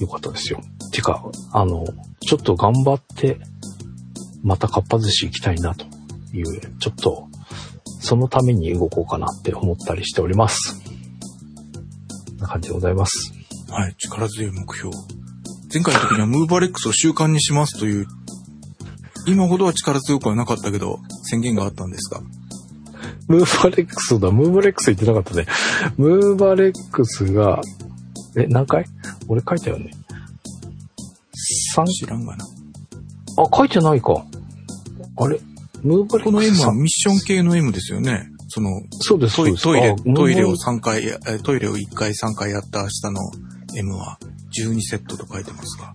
良かったですよ。てか、あの、ちょっと頑張って、またかっぱ寿司行きたいなという、ちょっと、そのために動こうかなって思ったりしております。こんな感じでございます。はい、力強い目標。前回の時にはムーバレックスを習慣にしますという、今ほどは力強くはなかったけど、宣言があったんですが。ムーバレックスだ、ムーバレックス言ってなかったね。ムーバレックスが、え、何回？俺書いたよね。3知らんがな。あ、書いてないか。あれ？ムーバレックスこの M はミッション系の M ですよね。その、そうです、そうトイです。トイレあ、トイレをムー3回、えトイレを1回3回やった下の M は12セットと書いてますが。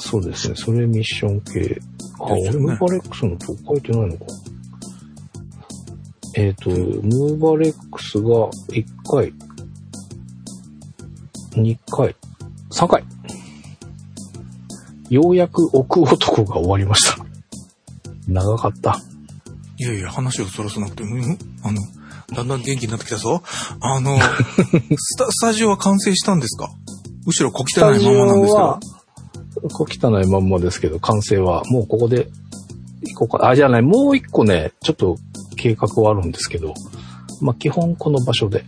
そうですね。それミッション系。あ、ね俺ムーバレックスのとこ書いてないのか。えっ、と、ムーバレックスが1回、2回、3回。ようやく奥男が終わりました。長かった。いやいや、話をそらさなくても、うんあの、だんだん元気になってきたぞ。あの、[LAUGHS] スタ、スタジオは完成したんですか？むしろ小汚いままなんですけど。小汚いまんまですけど、完成はもうここで行こうか。あ、じゃあね、もう一個ね、ちょっと計画はあるんですけど、まあ基本この場所で。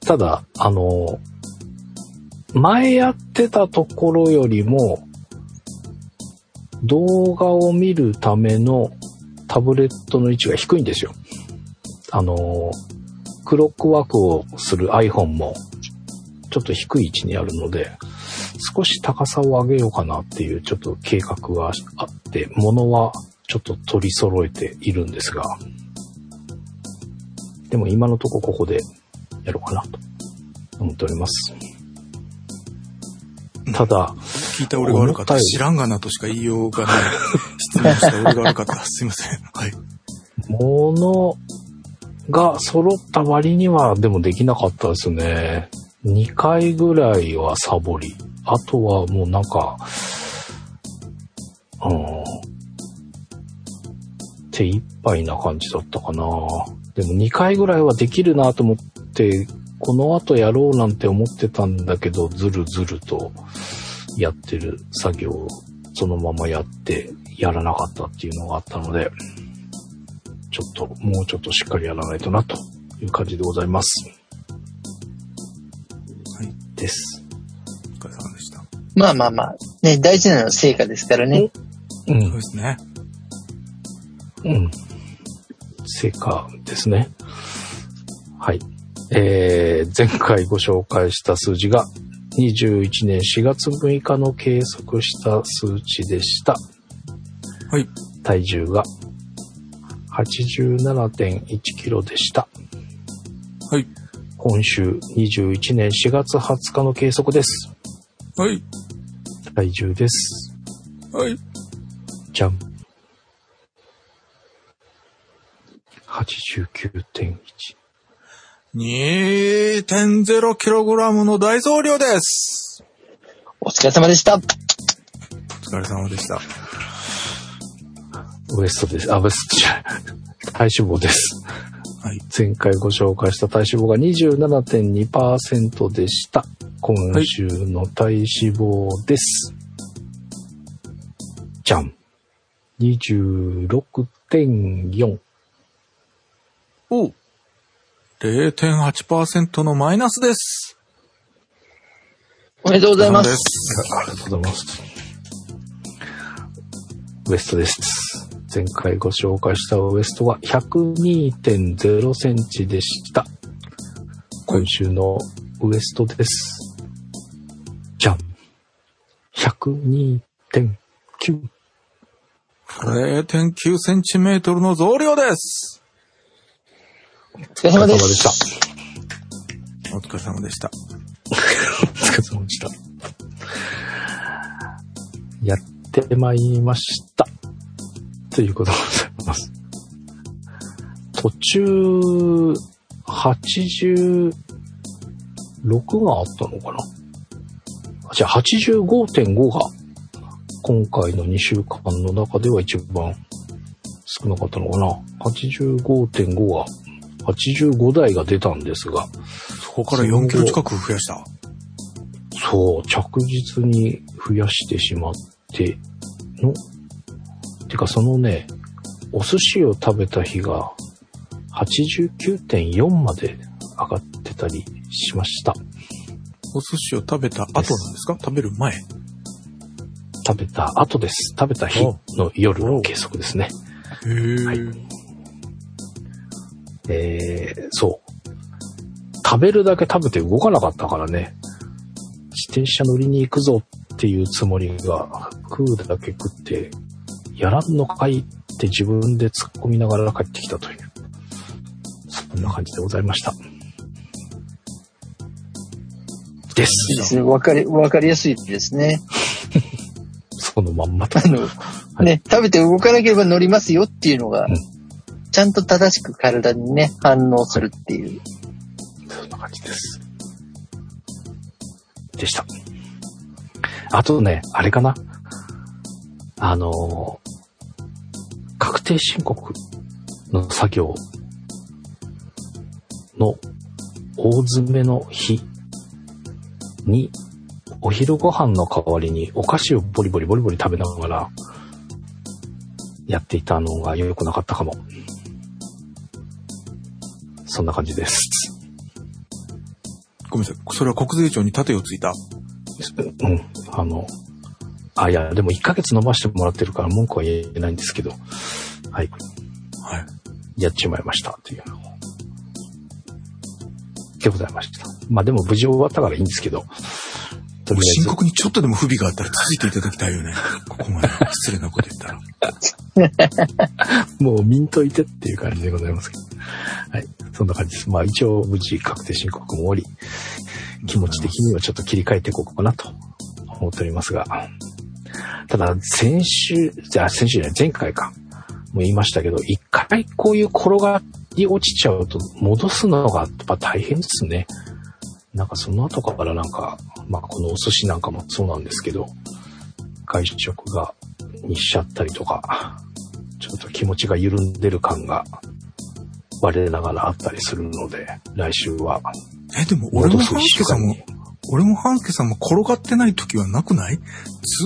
ただ、あの、前やってたところよりも、動画を見るためのタブレットの位置が低いんですよ。あの、クロックワークをする iPhone もちょっと低い位置にあるので、少し高さを上げようかなっていうちょっと計画があって、物はちょっと取り揃えているんですが、でも今のとこここでやろうかなと思っております。ただ、聞いた俺が悪かった。知らんがなとしか言いようがない。質問した俺が悪かった。すいません。はい。物が揃った割にはでもできなかったですね。2回ぐらいはサボり。あとはもうなんか、うん。手一杯な感じだったかな。でも2回ぐらいはできるなと思って、この後やろうなんて思ってたんだけど、ずるずるとやってる作業をそのままやって、やらなかったっていうのがあったので、ちょっと、もうちょっとしっかりやらないとな、という感じでございます。はい。です。お疲れ様でした。まあまあまあ、ね、大事なのは成果ですからね。う。そうんですね。うん。成果ですね。はい。えー、前回ご紹介した数字が21年4月6日の計測した数値でした。はい。体重が87.1キロでした。はい。今週21年4月20日の計測です。はい。体重です。はい。じゃん。89.1。2.0kg の大増量です。お疲れ様でした。お疲れ様でした。ウエストです。あ、ウエストじゃない。体脂肪です。はい。前回ご紹介した体脂肪が27.2%でした。今週の体脂肪です。じゃん。26.4。おう。0.8%のマイナスです。おめでとうございま。すありがとうございます。ウエストです。前回ご紹介したウエストは102.0センチでした。今週のウエストです。じゃん。102.9。0.9センチメートルの増量です。お疲れ様で。お疲れ様ですした。お疲れ様でした。お疲れ様でした。やってまいりました。ということでございます。途中、86があったのかな？あじゃあ85.5が今回の2週間の中では一番少なかったのかな ?85.5 が、85台が出たんですが、そこから4キロ近く増やした？そう、着実に増やしてしまっての、てかそのね、お寿司を食べた日が89.4まで上がってたりしました。お寿司を食べた後なんですか？食べる前？食べた後です。食べた日の夜の計測ですね。へー。はいえー、そう。食べるだけ食べて動かなかったからね。自転車乗りに行くぞっていうつもりが、食うだけ食って、やらんのかいって自分で突っ込みながら帰ってきたという。そんな感じでございました。で。す。わかり、わかりやすいですね。[LAUGHS] そのまんまと。あの、いね、食べて動かなければ乗りますよっていうのがうん、ちゃんと正しく体にね、反応するっていう。そんな感じです。でした。あとね、あれかな。あのー確定申告の作業の大詰めの日に、お昼ご飯の代わりに。お菓子をボリボリボリボリ食べながらやっていたのが良くなかったかも。そんな感じです。ごめんなさい。それは国税庁に。盾をついた。うん。あの、あ、いや、でも1ヶ月伸ばしてもらってるから文句は言えないんですけど、はい。はい。やっちまいましたっていうのでございました。まあでも無事終わったからいいんですけど、深ず、刻にちょっとでも不備があったら続いていただきたいよね。[LAUGHS] ここまで失礼なこと言ったら。[LAUGHS] もう見んといてっていう感じでございますけど。はい。そんな感じです。まあ一応無事確定申告も終わり、気持ち的にはちょっと切り替えていこうかなと思っておりますが。ただ、先週、じゃあ先週じゃない、前回か。もう言いましたけど、一回こういう転がり落ちちゃうと戻すのがやっぱ大変ですね。なんかその後からなんか、まあこのお寿司なんかもそうなんですけど、外食がにしちゃったりとか、ちょっと気持ちが緩んでる感が我ながらあったりするので、来週はえ、でも俺も戻す半一週間に助さんも、俺も半助さんも転がってない時はなくない？ず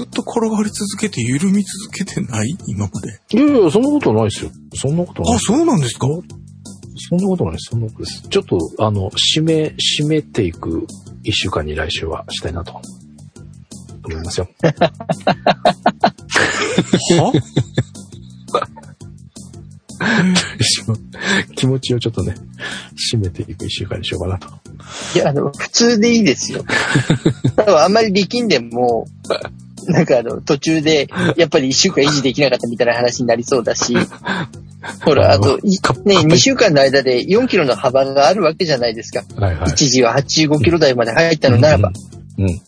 っと転がり続けて緩み続けてない？今まで。いやいや、そんなことないですよ。そんなことないあ、。そうなんですか？そんなことないです。そんなことです。ちょっと、あの、締め、締めていく一週間に来週はしたいなと思いますよ。は？[LAUGHS] 気持ちをちょっとね、締めていく一週間にしようかなと。いや、あの、普通でいいですよ。[LAUGHS] 多分あんまり力んでも、なんかあの、途中で、やっぱり一週間維持できなかったみたいな話になりそうだし、ほら、あと、いね、カップ2週間の間で4キロの幅があるわけじゃないですか。はいはい。一時は85キロ台まで入ったのならば。うん。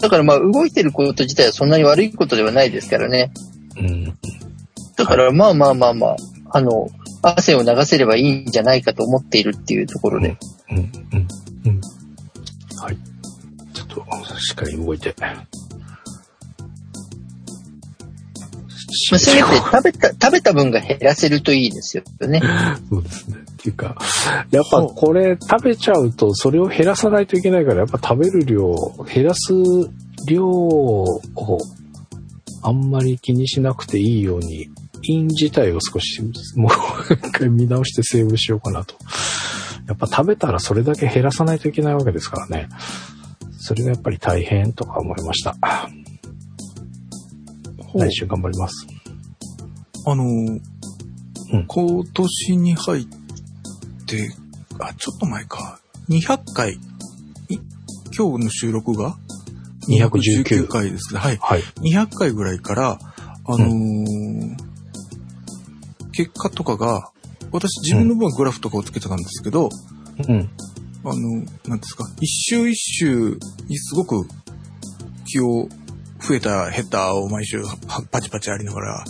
だからまあ、動いてること自体はそんなに悪いことではないですからね。うん。だからまあまあまあまあ、あの、汗を流せればいいんじゃないかと思っているっていうところで。うん、うん、うん。はい。ちょっと、しっかり動いて。まあ、せめて食べた、食べた分が減らせるといいですよね。[LAUGHS] そうですね。っていうか、やっぱこれ食べちゃうと、それを減らさないといけないから、やっぱ食べる量、減らす量をあんまり気にしなくていいように、イン自体を少し、もう一回見直してセーブしようかなと。やっぱ食べたらそれだけ減らさないといけないわけですからね。それがやっぱり大変とか思いました。来週頑張ります。あのーうん今年に入って、あ、ちょっと前か。200回。い今日の収録が？219回ですけど、はい。はい。200回ぐらいから、あのー結果とかが、私自分の分はグラフとかをつけてたんですけど、うん。あの、なんですか、一周一周にすごく気を増えた、減ったを毎週はパチパチありながら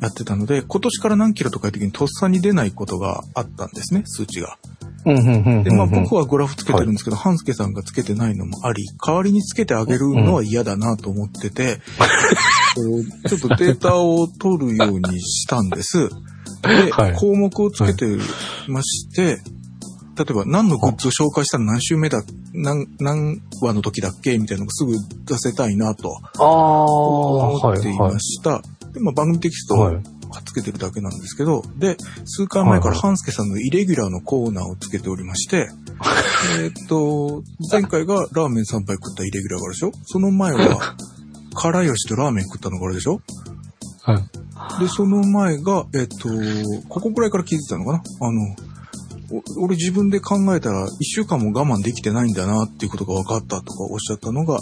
やってたので、今年から何キロとかいう時にとっさに出ないことがあったんですね、数値が。で、まあうん僕はグラフつけてるんですけど、半助さんがつけてないのもあり、代わりにつけてあげるのは嫌だなと思ってて、[LAUGHS] こうちょっとデータを取るようにしたんです。で、はい項目をつけてまして、例えば何のグッズを紹介したら何週目だ、何、何話の時だっけみたいなのがすぐ出せたいなとああ、はい、思っていはいま。した。で、まあ番組テキストをはい。つけてるだけなんですけど、で、数回前からはい半助さんのイレギュラーのコーナーをつけておりまして、[LAUGHS] えーっと、前回がラーメン3杯食ったイレギュラーがあるでしょ？その前は、[LAUGHS] 辛吉とラーメン食ったのがあるでしょ？はい。で、その前が、えーっと、ここくらいから気づいたのかな？あの、お俺自分で考えたら一週間も我慢できてないんだなっていうことが分かったとかおっしゃったのが、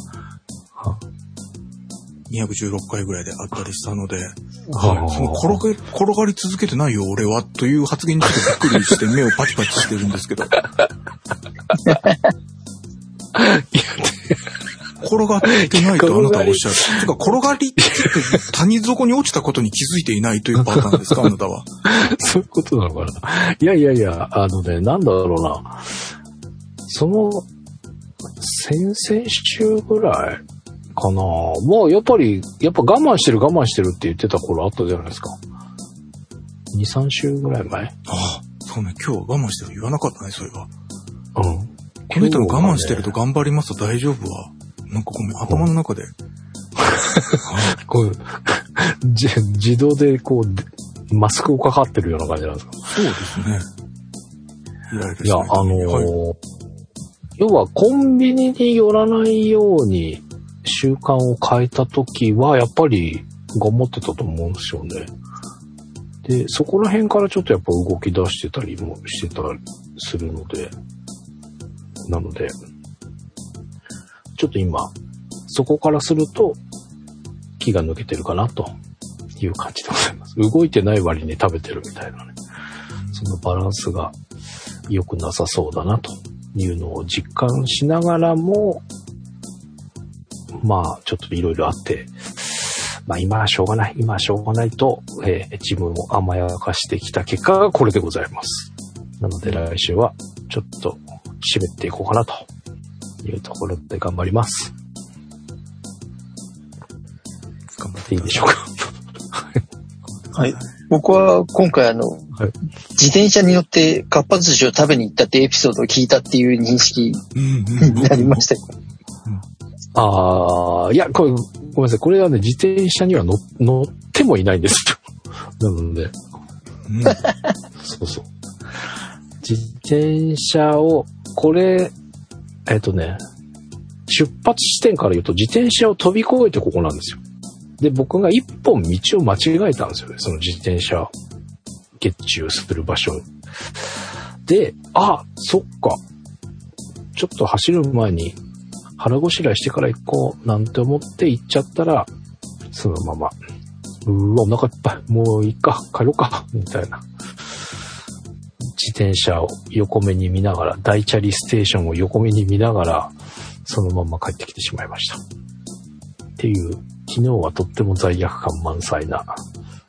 216回ぐらいであったりしたので、はい。その転がり、転がり続けてないよ、俺は、という発言にちょっとびっくりして目をパチパチしてるんですけど。[LAUGHS] 転がってないとあなたはおっしゃる。てか、転がりって谷底に落ちたことに気づいていないというパターンですか、[LAUGHS] あなたは。そういうことなのかな？いやいやいや、あのね、なんだろうな。その、先々週ぐらいかな。もうやっぱり、やっぱ我慢してる我慢してるって言ってた頃あったじゃないですか。2、3週ぐらい前ああ、そうね、今日は我慢してる言わなかったね、それは。うん。この人が我慢してると頑張りますと大丈夫は、なんかごめん、頭の中で。[LAUGHS] こう、じ自動でこう、でマスクをかかってるような感じなんですか？そうですね。いや、ないあのーはい要はコンビニに寄らないように習慣を変えた時は、やっぱり頑張ってたと思うんですよね。で、そこら辺からちょっとやっぱ動き出してたりもしてたりするので、なので、ちょっと今、そこからすると気が抜けてるかなという感じでございます。動いてない割に食べてるみたいなね。そのバランスが良くなさそうだなというのを実感しながらも、まあ、ちょっといろいろあって、まあ今はしょうがない、今はしょうがないと、えー自分を甘やかしてきた結果がこれでございます。なので来週はちょっと締めていこうかなというところで頑張ります。頑張っでいいでしょうか。[LAUGHS] はい。僕は今回あの、自転車に乗ってかっぱ寿司を食べに行ったってエピソードを聞いたっていう認識になりましたよ。ああ、いや、これ、ごめんなさい。これはね、自転車には乗乗ってもいないんですよ。[LAUGHS] なので、うんそうそう。自転車を、これ、えっとね、出発地点から言うと自転車を飛び越えてここなんですよ。で、僕が一本道を間違えたんですよね。その自転車、月中する場所。で、あ、そっか。ちょっと走る前に腹ごしらえしてから行こうなんて思って行っちゃったら、そのまま、うわ、お腹いっぱい。もういいか、帰ろうか、みたいな。自転車を横目に見ながら、大チャリステーションを横目に見ながら、そのまま帰ってきてしまいました。っていう、昨日はとっても罪悪感満載な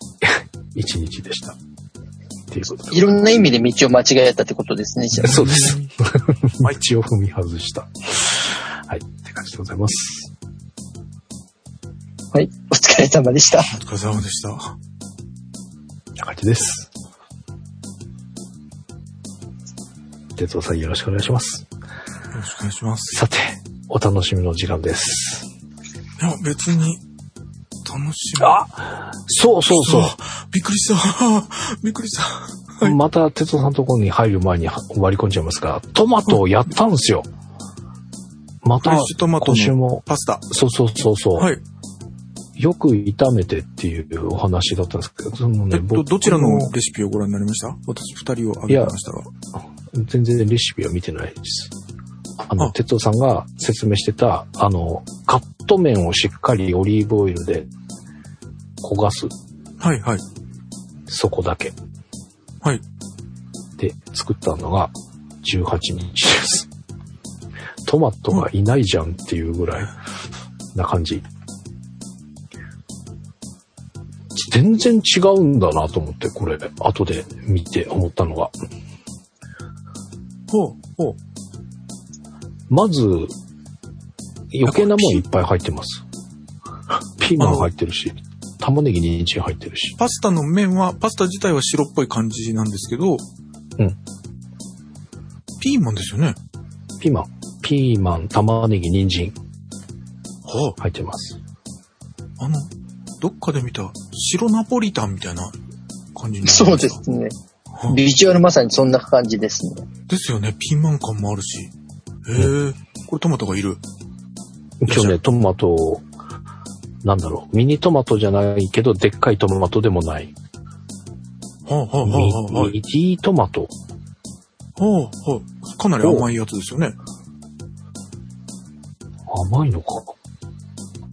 [LAUGHS] 一日でした。っっていうことで。いろんな意味で道を間違えたってことですね、じゃあ。そうです。[LAUGHS] 道を踏み外した。はい。って感じでございます。はい。お疲れ様でした。お疲れ様でした。こんな感じです。哲夫さんよろしくお願いします。よろしくお願いします。さて、お楽しみの時間です。いや、別に、楽しみ。あそうそうそう。びっくりした。[LAUGHS] びっくりした。はいまた、哲夫さんのところに入る前に割り込んじゃいますが、トマトをやったんですよ。また今週も、パスタ。そうそうそうそう、はい。よく炒めてっていうお話だったんですけど、そのね、えっと、僕どちらのレシピをご覧になりました？私二人を挙げてましたが。全然レシピは見てないです。あの、あ哲夫さんが説明してた、あの、カット麺をしっかりオリーブオイルで焦がす、はい、はい。そこだけはい。で作ったのが18日です。トマトがいないじゃんっていうぐらいな感じ。全然違うんだなと思って、これ、後で見て思ったのが。ほう、ほう。まず、余計なもんいっぱい入ってます。ピーマン入ってるし、玉ねぎ、人参入ってるし。パスタの麺は、パスタ自体は白っぽい感じなんですけど、うん。ピーマンですよね。ピーマン、ピーマン、玉ねぎ、人参は入ってます。あ、あの、どっかで見た白ナポリタンみたいな感じにそうですね。はビジュアルまさにそんな感じですね。ですよね。ピーマン感もあるし。へえ、これトマトがいる。一応ね、トマトを、なんだろう、ミニトマトじゃないけど、でっかいトマトでもない。はあ、はあ、はミあ、はあ、はい。ミディトマト。はあ、はあ。かなり甘いやつですよね。甘いのか。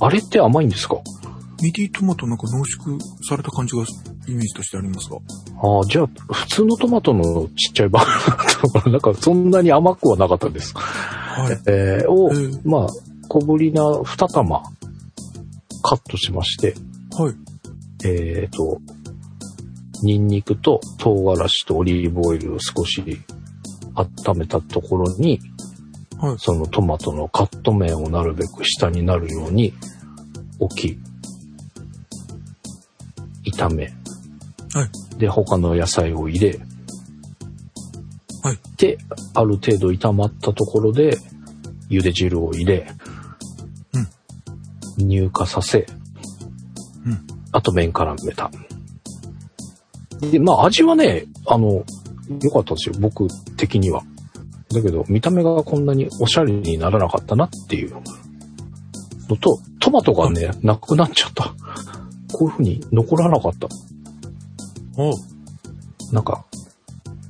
あれって甘いんですか？ミディトマトなんか濃縮された感じがイメージとしてありますが。ああ、じゃあ、普通のトマトのちっちゃいバーな？[LAUGHS] なんか、そんなに甘くはなかったです。はい。えー、をえー、まあ、小ぶりな2玉、カットしまして、はい。えっ、と、ニンニクと唐辛子とオリーブオイルを少し温めたところに、はい。そのトマトのカット面をなるべく下になるように置き、炒め、はい。で、他の野菜を入れ、はい。で、ある程度炒まったところで、茹で汁を入れ、乳化させ、うん。あと麺絡めた。で、まあ味はね、あの、良かったですよ、僕的には。だけど、見た目がこんなにおしゃれにならなかったなっていうのと、トマトがね、なくなっちゃった。こういう風に残らなかった。おうなんか、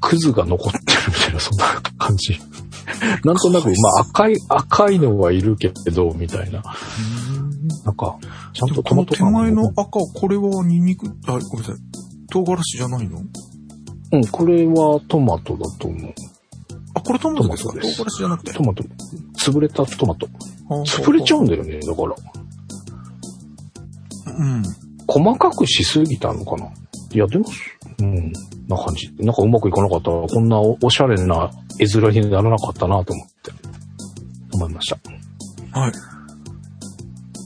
クズが残ってるみたいな、そんな感じ。[LAUGHS] なんとなく、まあ赤い、赤いのはいるけど、みたいな。なんか、ちゃんとトこの手マト感が前の赤、これはニンニク、あ、ごめんなさい。唐辛子じゃないの？うん、これはトマトだと思う。あ、これトマトですか？トマトです唐辛子じゃなくて？トマト、潰れたトマト。あ潰れちゃうんだよね、だから。うん。細かくしすぎたのかないや、でも、うん、な感じ。なんかうまくいかなかったら、こんなおおしゃれな絵面にならなかったなと思って、思いました。はい。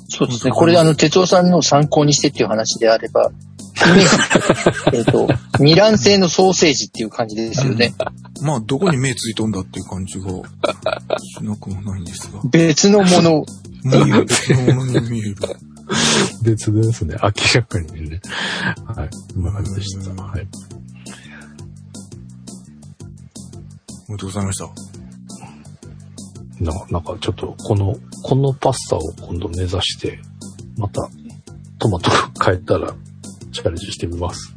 そうですね。これあの、哲夫さんの参考にしてっていう話であれば、[LAUGHS] えっと、二卵製のソーセージっていう感じですよね。[LAUGHS] まあ、どこに目ついとんだっていう感じがしなくもないんですが。[LAUGHS] 別のもの、見える。別のものに見える。別ですね。明らかにね。はい。こんな感じでした。うんはい。おめでとうございました。ななんかちょっと、この、このパスタを今度目指して、また、トマト変えたら、チャレンジしてみます。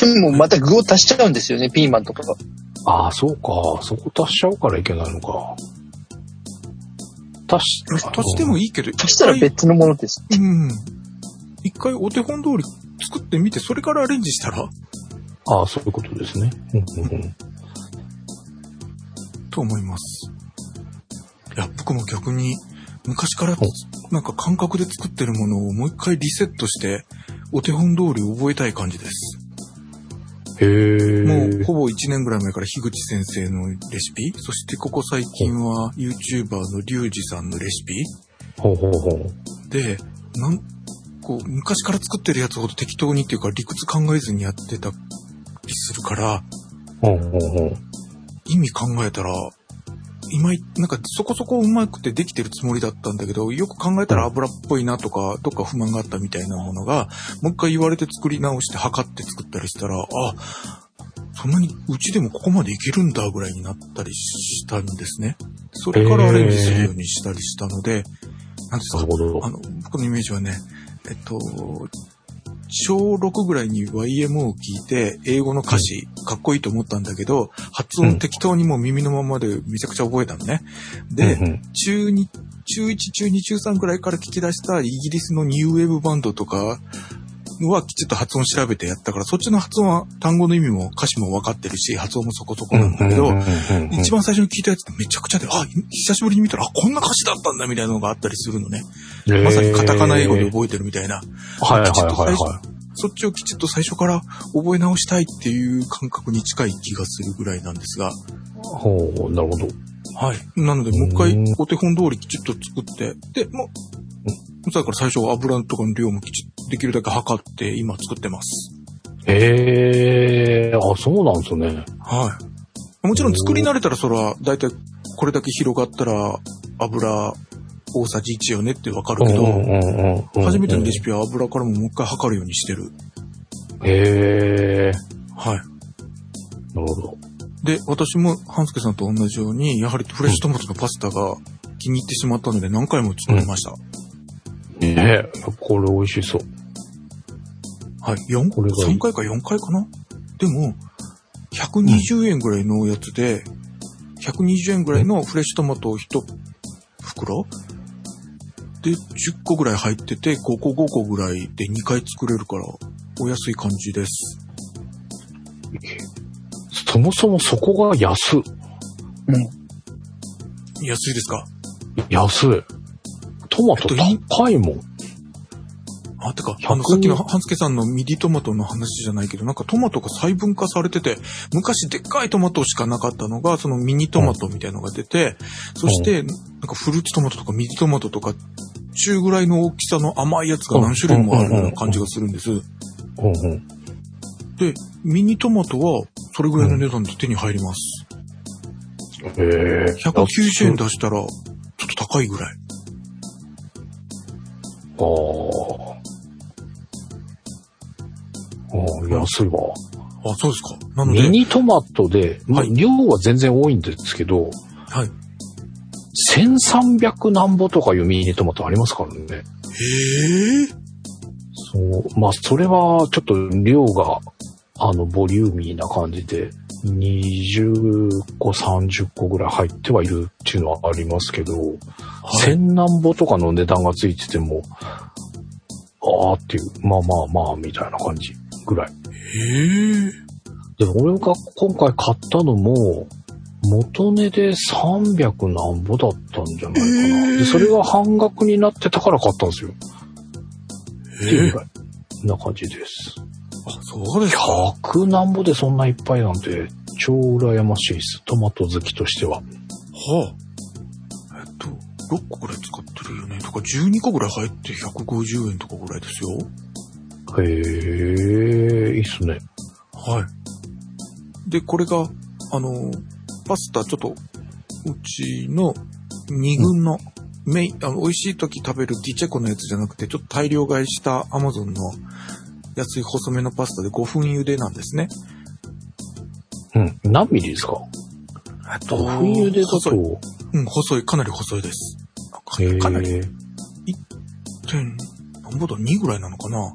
でもまた具を足しちゃうんですよね、ピーマンとか。ああ、そうか。そこ足しちゃうからいけないのか。足し、足してもいいけど、足したら別のものです。うん。一回お手本通り作ってみて、それからアレンジしたら？ああ、そういうことですね。うんうんうん。と思います。いや、僕も逆に、昔から、なんか感覚で作ってるものをもう一回リセットして、お手本通り覚えたい感じです。もうほぼ1年ぐらい前から樋口先生のレシピ、そしてここ最近は YouTuber のリュウジさんのレシピ？ほうほうほう。で、なん、こう、昔から作ってるやつほど適当にっていうか理屈考えずにやってたりするから、ほうほうほう。意味考えたら、今い、なんかそこそこうまくてできてるつもりだったんだけど、よく考えたら油っぽいなとか、どっか不満があったみたいなものが、もう一回言われて作り直して測って作ったりしたら、あ、そんなにうちでもここまでいけるんだぐらいになったりしたんですね。それからアレンジするようにしたりしたので、なんですか？あの、僕のイメージはね、えっと、小6ぐらいに YMO を聞いて、英語の歌詞、かっこいいと思ったんだけど、発音適当にもう耳のままでめちゃくちゃ覚えたのね。で、うんうん。中2、中1、中2、中3ぐらいから聞き出したイギリスのニューウェーブバンドとかはきちっと発音調べてやったから、そっちの発音は単語の意味も歌詞も分かってるし、発音もそこそこなんだけど、一番最初に聞いたやつってめちゃくちゃで、あ、久しぶりに見たら、あ、こんな歌詞だったんだみたいなのがあったりするのね。番まさにカタカナ英語で覚えてるみたいな。はいはいきちっと最初はいはそっちをきちっと最初から覚え直したいっていう感覚に近い気がするぐらいなんですが、い。ほう、なるほど。はい。なので、もう一回うんお手本通りきちっと作って、で、もう、だから最初油とかの量もきちっとできるだけ測って今作ってます。へえ、あ、そうなんですね。はい。もちろん作り慣れたらそれは、だいたいこれだけ広がったら油大さじ1よねってわかるけど、初めてのレシピは油からももう一回測るようにしてる。ピ。へえ、はい。なるほど。で、私も半助さんと同じように、やはりフレッシュトマトのパスタが気に入ってしまったので何回も作りました。ねえ、これ美味しそう。はい。4、これがいい3回か4回かな？でも、120円ぐらいのやつで、120円ぐらいのフレッシュトマトを1袋？で、10個ぐらい入ってて、5個5個ぐらいで2回作れるから、お安い感じです。そもそもそこが安。うん。安いですか？安い。トマト高いもん。あ、てか、100あの、さっきの半助さんのミディトマトの話じゃないけど、なんかトマトが細分化されてて、昔でっかいトマトしかなかったのが、そのミニトマトみたいのが出て、そして、なんかフルーツトマトとかミディトマトとか、中ぐらいの大きさの甘いやつが何種類もあるような感じがするんです。うんうん。で、ミニトマトは、それぐらいの値段で手に入ります。へえ。190円出したら、ちょっと高いぐらい。ああ。ああ、安いわ。あ、そうですか。なので、ミニトマトで、まあはい量は全然多いんですけど、はい。1300何ぼとかいうミニトマトありますからね。へえ。そう。まあ、それはちょっと量が、あの、ボリューミーな感じで、20個、30個ぐらい入ってはいるっていうのはありますけど、はい千何ぼとかの値段がついてても、あーっていう、まあまあまあ、みたいな感じぐらい。へえ。で、俺が今回買ったのも、元値で300何ぼだったんじゃないかな。で、それが半額になってたから買ったんですよ。っていうぐ。らいな感じです。あ、そうですか。100何ぼでそんないっぱいなんて、超羨ましいです。トマト好きとしては。はあ。えっと、6個ぐらい使ってるよね。とか12個ぐらい入って150円とかぐらいですよ。へえ、いいっすね。はい。で、これが、あの、パスタちょっと、うちの2軍の、メイン、あの、美味しい時食べるディチェコのやつじゃなくて、ちょっと大量買いしたアマゾンの安い細めのパスタで5分茹でなんですね。うん。何ミリですか？えっと5分茹でだ細い。と、うん、細い。かなり細いです。かへかなり。え、点、なんぼだ、2ぐらいなのかな？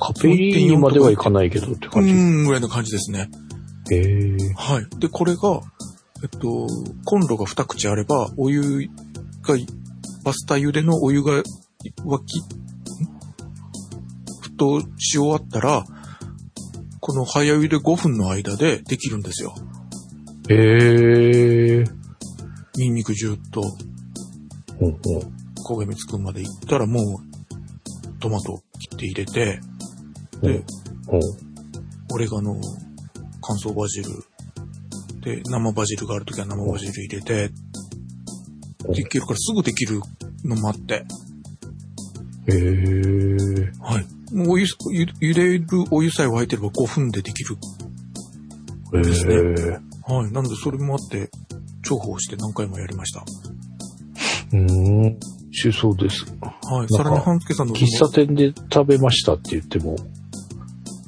カペリーニまではいかないけどってう感じ。ん、ぐらいの感じですね。へえ、はい。で、これが、えっと、コンロが2口あれば、お湯が、パスタ茹でのお湯が沸き、ん沸騰し終わったら、この早茹で5分の間でできるんですよ。へえ、ニンニクジューとほんほん。焦げ目つくまでいったらもう、トマトを切って入れて、で、ほんおオレガノ、乾燥バジル。で、生バジルがあるときは生バジル入れて、できるからすぐできるのもあって。へえ。はい。もうお湯、ゆ茹でるお湯さえ沸いてれば5分でできる。へですねえ。はい。なのでそれもあって、重宝して何回もやりました。うーん。しそうです。はい。かさらに半助さんの喫茶店で食べましたって言っても、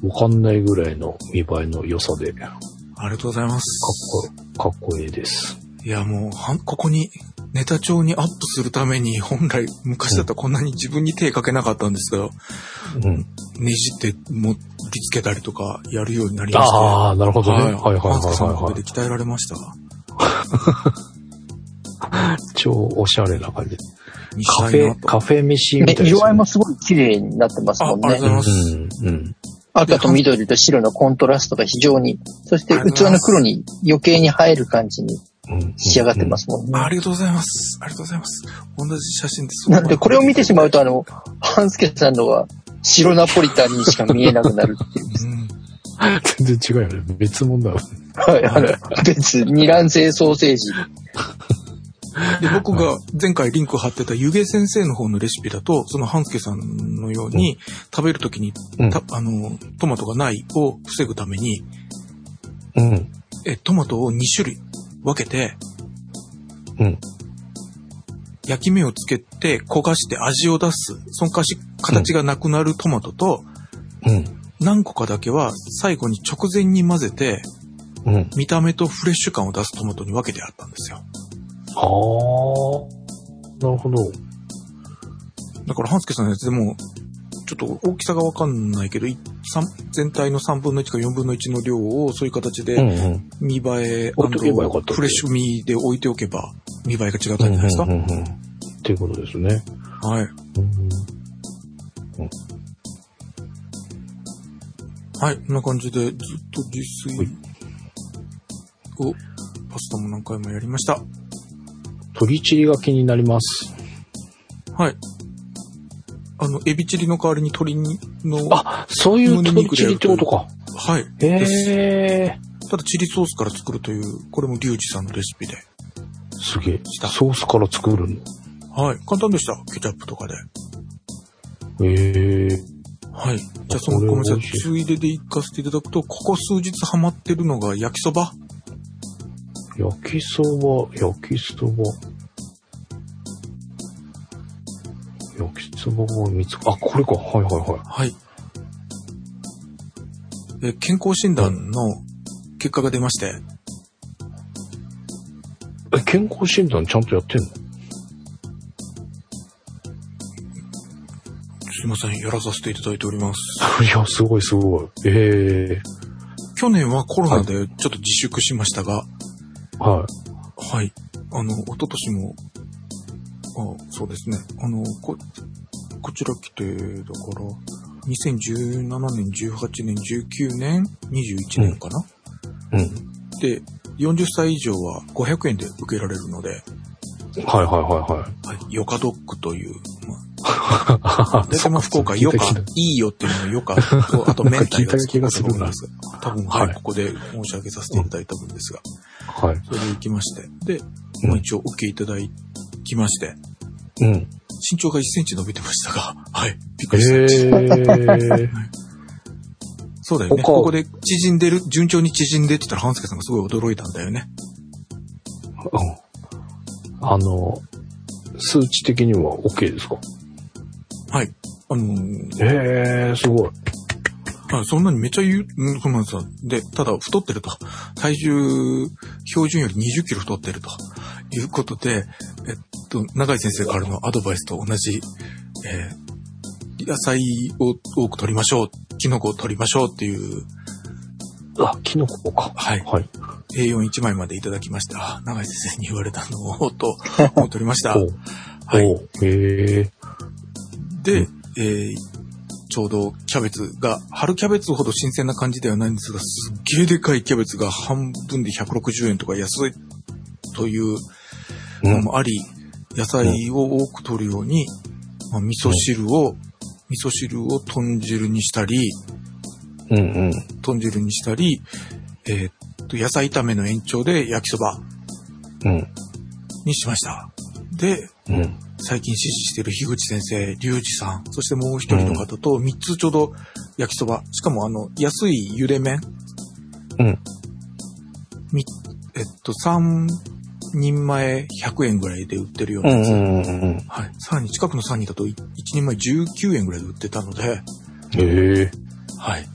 わかんないぐらいの見栄えの良さで、かっありがとうございます。こ、かっこいいです。いや、もう、はん、ここに、ネタ帳にアップするために、本来、昔だったらこんなに自分に手かけなかったんですけど、うん。ねじって盛り付けたりとか、やるようになりましたね。ああ、なるほどね。はい。はいはいはい半助さんのおかはいげで鍛えられました。[LAUGHS] 超おしゃれな感じ。カフェ。カフェ飯みたいねです、色合いもすごい綺麗になってますもんねあありがとう。ございます。うん、うん。赤と緑と白のコントラストが非常に、そして器の黒に余計に映える感じにうん仕上がってますもんね。ありがとうございます。ありがとうございます。同じ写真です。なんでこれを見てしまうとあの、半助さんのは白ナポリタンにしか見えなくなるっていう。うん。全然違うよね。別物だよね。はい、あの、別、二卵性ソーセージ。で、僕が前回リンク貼ってた湯気先生の方のレシピだと、その半助さんのように、食べるときに、うんたあの、トマトがないを防ぐために、うん。え、トマトを2種類分けて、うん。焼き目をつけて焦がして味を出す、そのかし形がなくなるトマトと、うん。何個かだけは最後に直前に混ぜて、うん。見た目とフレッシュ感を出すトマトに分けてあったんですよ。ああ。なるほど。だから、半助さんのやつでも、ちょっと大きさがわかんないけど、全体の3分の1か4分の1の量をそういう形うんでうん。見栄え置いとけばよかったフレッシュ味で置いておけば見栄えが違ったんじゃないですか、うんうんうんうんっていうことですね。はい。うんはい。こんな感じでずっと自炊をパスタも何回もやりました。鶏チリが気になります。はい。あの、エビチリの代わりに鶏にの、あ、そういう鶏チリってことか。はい。へえ。ただチリソースから作るという、これもリュウジさんのレシピで。すげえした。ソースから作るの？はい。簡単でした。ケチャップとかで。へえ。はい。じゃあそのごめんなさいついでで行かせていただくと、ここ数日ハマってるのが焼きそば。焼きそば、焼きそば。焼きそばが見つか、あ、これか。はいはいはい。はい。え健康診断の結果が出まして、え、健康診断ちゃんとやってんの？すいません。やらさせていただいております。[LAUGHS] いや、すごいすごい。ええ去年はコロナでちょっと自粛しましたが、はい。はい。あの、一昨年も、あそうですね。あの、こ、こちら来て、だから、2017年、18年、19年、21年かな、うん。で、40歳以上は500円で受けられるので、はいはいはいはい、ヨカドッグという、まはあ、い。[LAUGHS] 大体まあ福岡、ヨカ、いいよっていうののヨカと、あと [LAUGHS] 明太がつくかと思うんですが、多分、はい、はいここで申し上げさせていただいた分ですが、はい。それで行きまして、で、うん。まあ一応受けいただきまして、うん。身長が1センチ伸びてましたが、[LAUGHS] はい、びっくへりしました。え。そうだよね。他ここで縮んでる、順調に縮んでって言ったら、半助さんがすごい驚いたんだよね。うんあの、数値的には OK ですか？はい。あのーへえ、すごい。あそんなにめっちゃ言う、うんそうなんですよ。で、ただ太ってると。体重、標準より20キロ太ってるということで、えっと、長井先生からのアドバイスと同じ、えー野菜を多く取りましょう、キノコを取りましょうっていう、あ、キノコか。はい、はい。A41 枚までいただきました。あ長井先生に言われたのを、と [LAUGHS] 思っておりました。はい。へえ。で、えーちょうどキャベツが、春キャベツほど新鮮な感じではないんですが、すっげえでかいキャベツが半分で160円とか安いといううん。あり、野菜を多く取るように、まあ、味噌汁を、味噌汁を豚汁にしたり、うんうん。豚汁にしたり、えーっと、野菜炒めの延長で焼きそばうん。にしました。で、うん。最近支持している樋口先生、龍二さん、そしてもう一人の方と3つちょうど焼きそば、しかもあの、安い茹で麺、うん。みえっと、3人前100円ぐらいで売ってるようなやつ。うんうんうんうん。はい。さらに近くの3人だと1人前19円ぐらいで売ってたので、へえ。はい。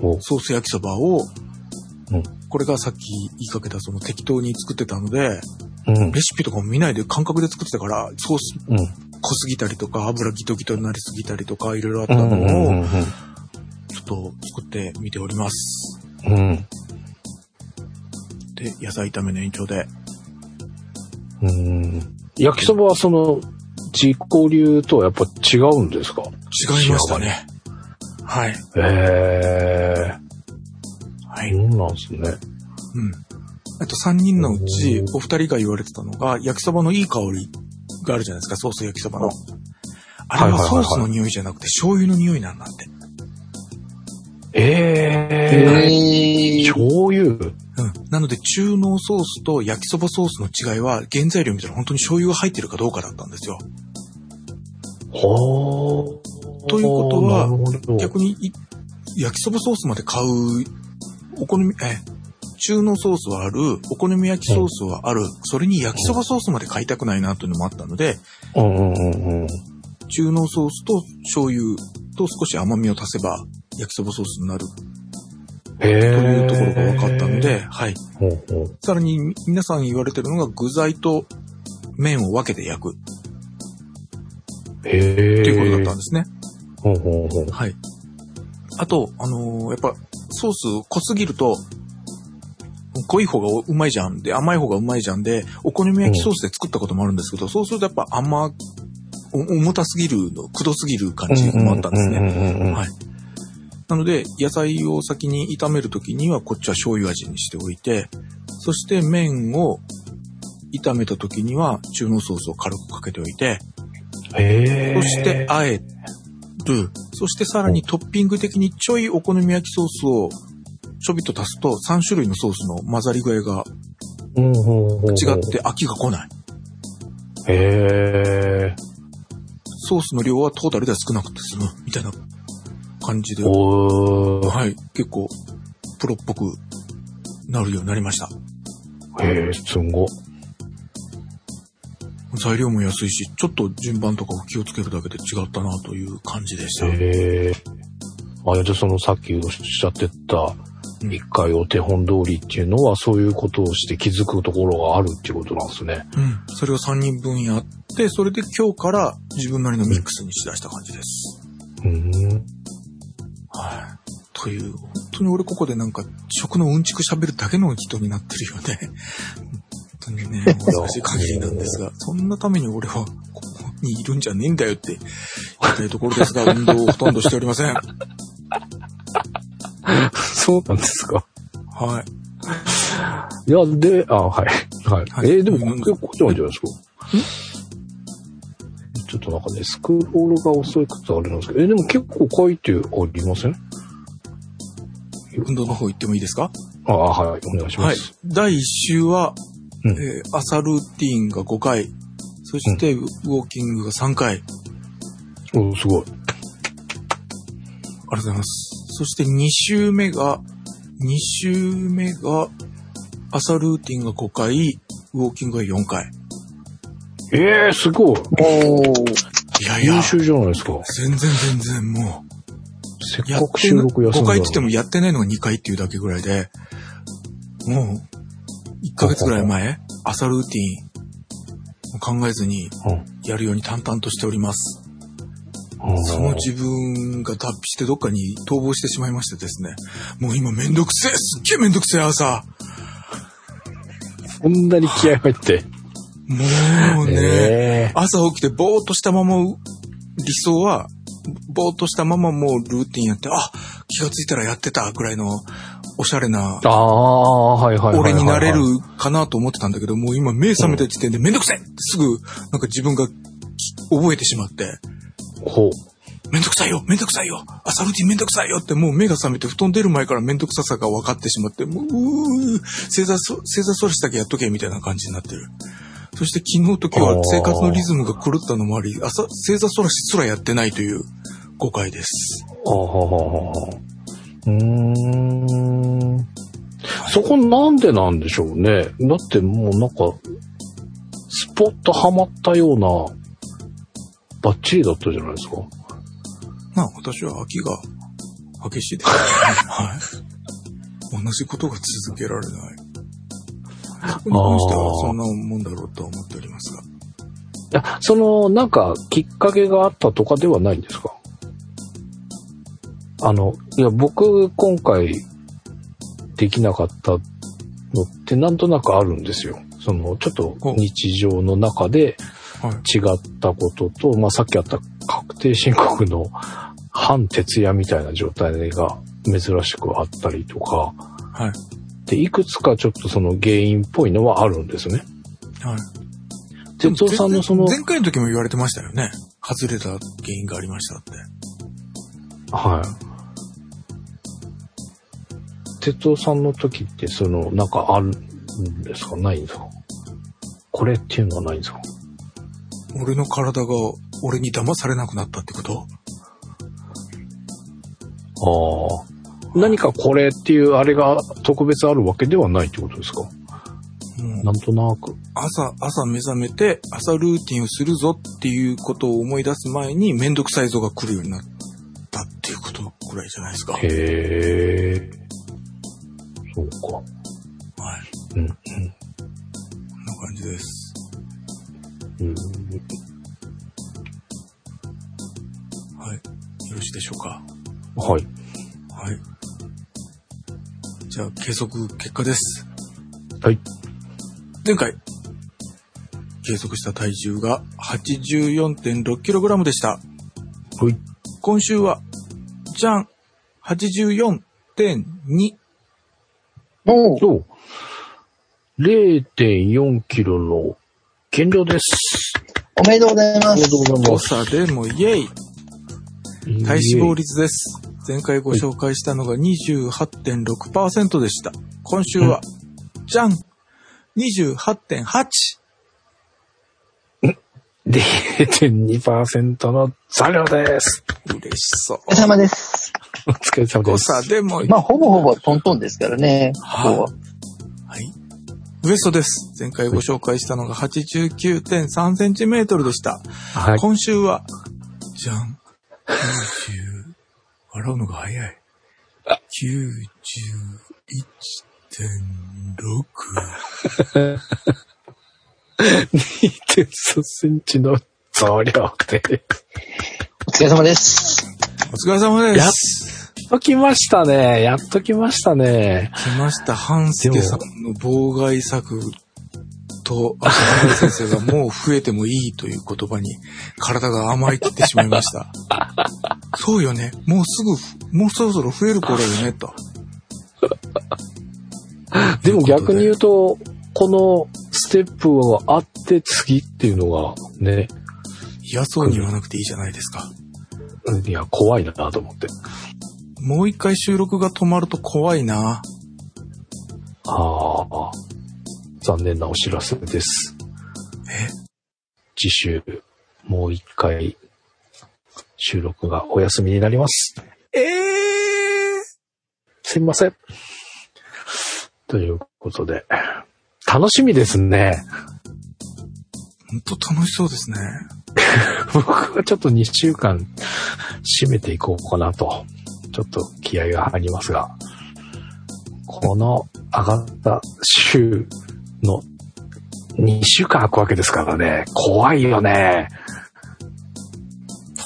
おソース焼きそばを、うんこれがさっき言いかけたその適当に作ってたので、うんレ。シピとかも見ないで感覚で作ってたから、ソースうん。濃すぎたりとか、油ギトギトになりすぎたりとか、いろいろあったのを、うんちょっと作ってみております。うん。うん。で、野菜炒めの延長で。うん。焼きそばはその、自己流とはやっぱ違うんですか？違いましたね。はい。へえ。はい。そうなんですね。うん。あと3人のうち、お二人が言われてたのが、焼きそばのいい香りがあるじゃないですか、ソース焼きそばの。あれはソースの匂いじゃなくて、醤油の匂いなんだって。ええ。えー、醤油？うん。なので、中濃ソースと焼きそばソースの違いは、原材料見たら本当に醤油が入ってるかどうかだったんですよ。はあ。ということは逆にい、焼きそばソースまで買う、お好み、え、中濃ソースはある、お好み焼きソースはある、それに焼きそばソースまで買いたくないなというのもあったので、うんうんうんうん。中濃ソースと醤油と少し甘みを足せば焼きそばソースになる。というところが分かったので、はい。ほうほう。さらにみ皆さん言われてるのが具材と麺を分けて焼くへえ。っていうことだったんですね。ほうほうほう。はい。あと、あのーやっぱソース濃すぎると、濃い方がうまいじゃんで、甘い方がうまいじゃんで、お好み焼きソースで作ったこともあるんですけど、そうするとやっぱ甘、お重たすぎるの、くどすぎる感じもあったんですね。ねはい。なので、野菜を先に炒めるときには、こっちは醤油味にしておいて、そして麺を炒めたときには、中濃ソースを軽くかけておいて。そして、あえる。そしてさらにトッピング的にちょいお好み焼きソースをちょびっと足すと3種類のソースの混ざり具合が違って飽きが来ない。へえ。ソースの量はトータルでは少なくて済むみたいな感じで。はい、結構プロっぽくなるようになりました。へえ、すんご。材料も安いし、ちょっと順番とかを気をつけるだけで違ったなという感じでした。へえ。あ、じゃあそのさっきおっしゃってた、うん一回お手本通りっていうのはそういうことをして気づくところがあるっていうことなんですね。うん。それを3人分やって、それで今日から自分なりのミックスにしだした感じです。うん。はい。という、本当に俺ここでなんか、食のうんちく喋るだけの人になってるよね。本当にね、難しい限りなんですが、そんなために俺はここにいるんじゃねえんだよって言いたいところですが、[LAUGHS] 運動をほとんどしておりません。[LAUGHS] そうなんですか。はい。いや、で、あ、はい。はい。はいえーでもうん結構じゃないじゃないですか。ちょっとなんかね、スクロールが遅いことあれなんですけど、えーでも結構書いてありません？運動の方行ってもいいですか？ああ、はい。お願いしまはいす。。第1週は、うんえー朝ルーティーンが5回、そしてウォーキングが3回。おすごい。ありがとうございます。そして2週目が、2週目が、朝ルーティンが5回、ウォーキングが4回。ええー、すごい。おー。いやいや優、秀じゃないですか。全然全然もせっかく収録休んだ5の回って言ってもやってないのが2回っていうだけぐらいで、もう、1ヶ月ぐらい前、朝ルーティンを考えずにやるように淡々としております。うんその自分が脱皮してどっかに逃亡してしまいましてですね。もう今めんどくせえすっげえめんどくせえ朝そんなに気合入って。もうね、え朝起きてぼーっとしたまま、理想は、ぼーっとしたままもうルーティンやって、あ、気がついたらやってたぐらいのおしゃれな。俺になれるかなと思ってたんだけど、もう今目覚めた時点でめんどくせえすぐなんか自分が覚えてしまって、ほう。めんどくさいよめんどくさいよ朝ルーティンめんどくさいよってもう目が覚めて布団出る前からめんどくささが分かってしまって、もう、うー正座そ、正座そらしだけやっとけみたいな感じになってる。そして昨日と今日は生活のリズムが狂ったのもあり、朝、正座そらしすらやってないという誤解です。あはははは。うーん。そこなんでなんでしょうね。だってもうなんか、スポッとハマったような、バッチリだったじゃないですか。まあ私は秋が激しいです、ね。はい。同じことが続けられない。そこに関してはそんなもんだろうとは思っておりますが。いや、その、なんか、きっかけがあったとかではないんですか？あの、いや、僕、今回、できなかったのって、なんとなくあるんですよ。その、ちょっとお日常の中ではい。違ったことと、まあ、さっきあった確定申告の反徹夜みたいな状態が珍しくあったりとか、はい。で、いくつかちょっとその原因っぽいのはあるんですね。はい。哲夫さんのその、前回の時も言われてましたよね。外れた原因がありましたって。はい。哲夫さんの時って、その、なんかあるんですか？ないんですか？これっていうのはないんですか？俺の体が俺に騙されなくなったってこと？ああ。何かこれっていうあれが特別あるわけではないってことですか？もなうんとなく。朝、朝目覚めて朝ルーティンをするぞっていうことを思い出す前にめんどくさいぞが来るようになったっていうことくらいじゃないですか。はい。へえ。そうか。うん、うん。こんな感じです。うんはい。よろしいでしょうか。はい。はい。じゃあ、計測結果です。はい。前回、計測した体重が 84.6kg でした。はい。今週は、じゃん !84.2。おうそう。0.4キロの減量です。おめでとうございまありがす。とうござい誤ます。差でもイェイ体脂肪率です。前回ご紹介したのが28.6%でした。今週は、じゃん !28.8! 0.2%の残量です。嬉しそう。お疲れ様です。お疲れ様で誤す。差でも、まあ、ほぼほぼトントンですからね。はいははい。ウエストです。前回ご紹介したのが89.3センチメートルでした。はい。今週は、じゃん。90、笑うのが早い。91.6。2.3センチの増量で。お疲れ様です。お疲れ様でやっす。ときましたね。やっときましたね。来ました、半助さんの妨害策と、あと、原先生がもう増えてもいいという言葉に体が甘いきってしまいました。[LAUGHS] そうよね。もうすぐ、もうそろそろ増える頃よね、と。[LAUGHS] でも逆に言うと、このステップがあって次っていうのがね、嫌そうに言わなくていいじゃないですか。いや、怖いなと思って。もう一回収録が止まると怖いな。ああ、残念なお知らせです。え？次週、もう一回、収録がお休みになります。ええすいません。ということで、楽しみですね。ー、ほんと楽しそうですね。[LAUGHS] 僕はちょっと2週間締めていこうかなと、ちょっと気合が入りますが、この上がった週の2週間空くわけですからね、怖いよね。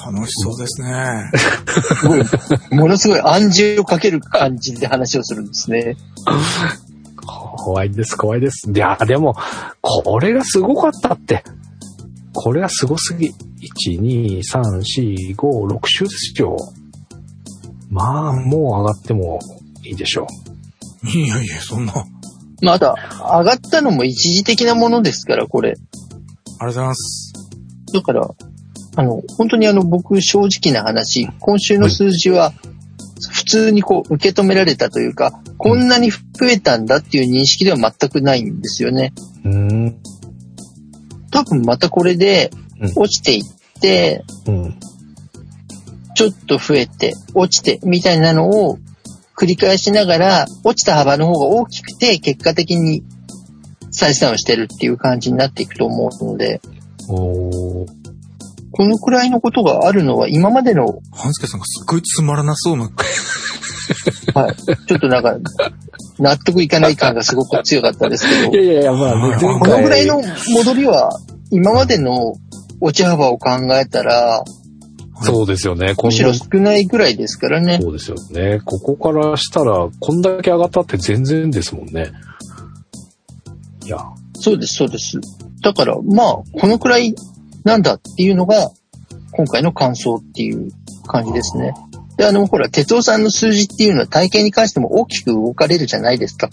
楽しそうですね。すごい、ものすごい暗示をかける感じで話をするんですね。怖いです、怖いです。いや、でも、これがすごかったって。これがすごすぎ。1、2、3、4、5、6週ですよ。まあ、もう上がってもいいでしょう。いやいや、そんな。ありまあ、あとは、上がったのも一時的なものですから、これ。がとうございます。だから、あの、本当にあの、僕、正直な話、今週の数字は、普通にこう、受け止められたというか、こんなに増えたんだっていう認識では全くないんですよね。うん。多分またこれでうん、落ちていって、うん。ちょっと増えて、落ちて、みたいなのを繰り返しながら、落ちた幅の方が大きくて、結果的に再生をしてるっていう感じになっていくと思うので、おーこのくらいのことがあるのは今までの、半助さんがすっごいつまらなそうな。[LAUGHS] はい、ちょっとなんか、納得いかない感がすごく強かったですけどい、やいやいや、まあね、前この回。ぐらいの戻りは、今までの落ち幅を考えたら、そうですよね。むしろ少ないぐらいですからね。そうですよね。ここからしたら、こんだけ上がったって全然ですもんね。いや、そうです、そうです。だから、まあ、このくらいなんだっていうのが、今回の感想っていう感じですね。で、あの、ほら、哲夫さんの数字っていうのは体型に関しても大きく動かれるじゃないですか。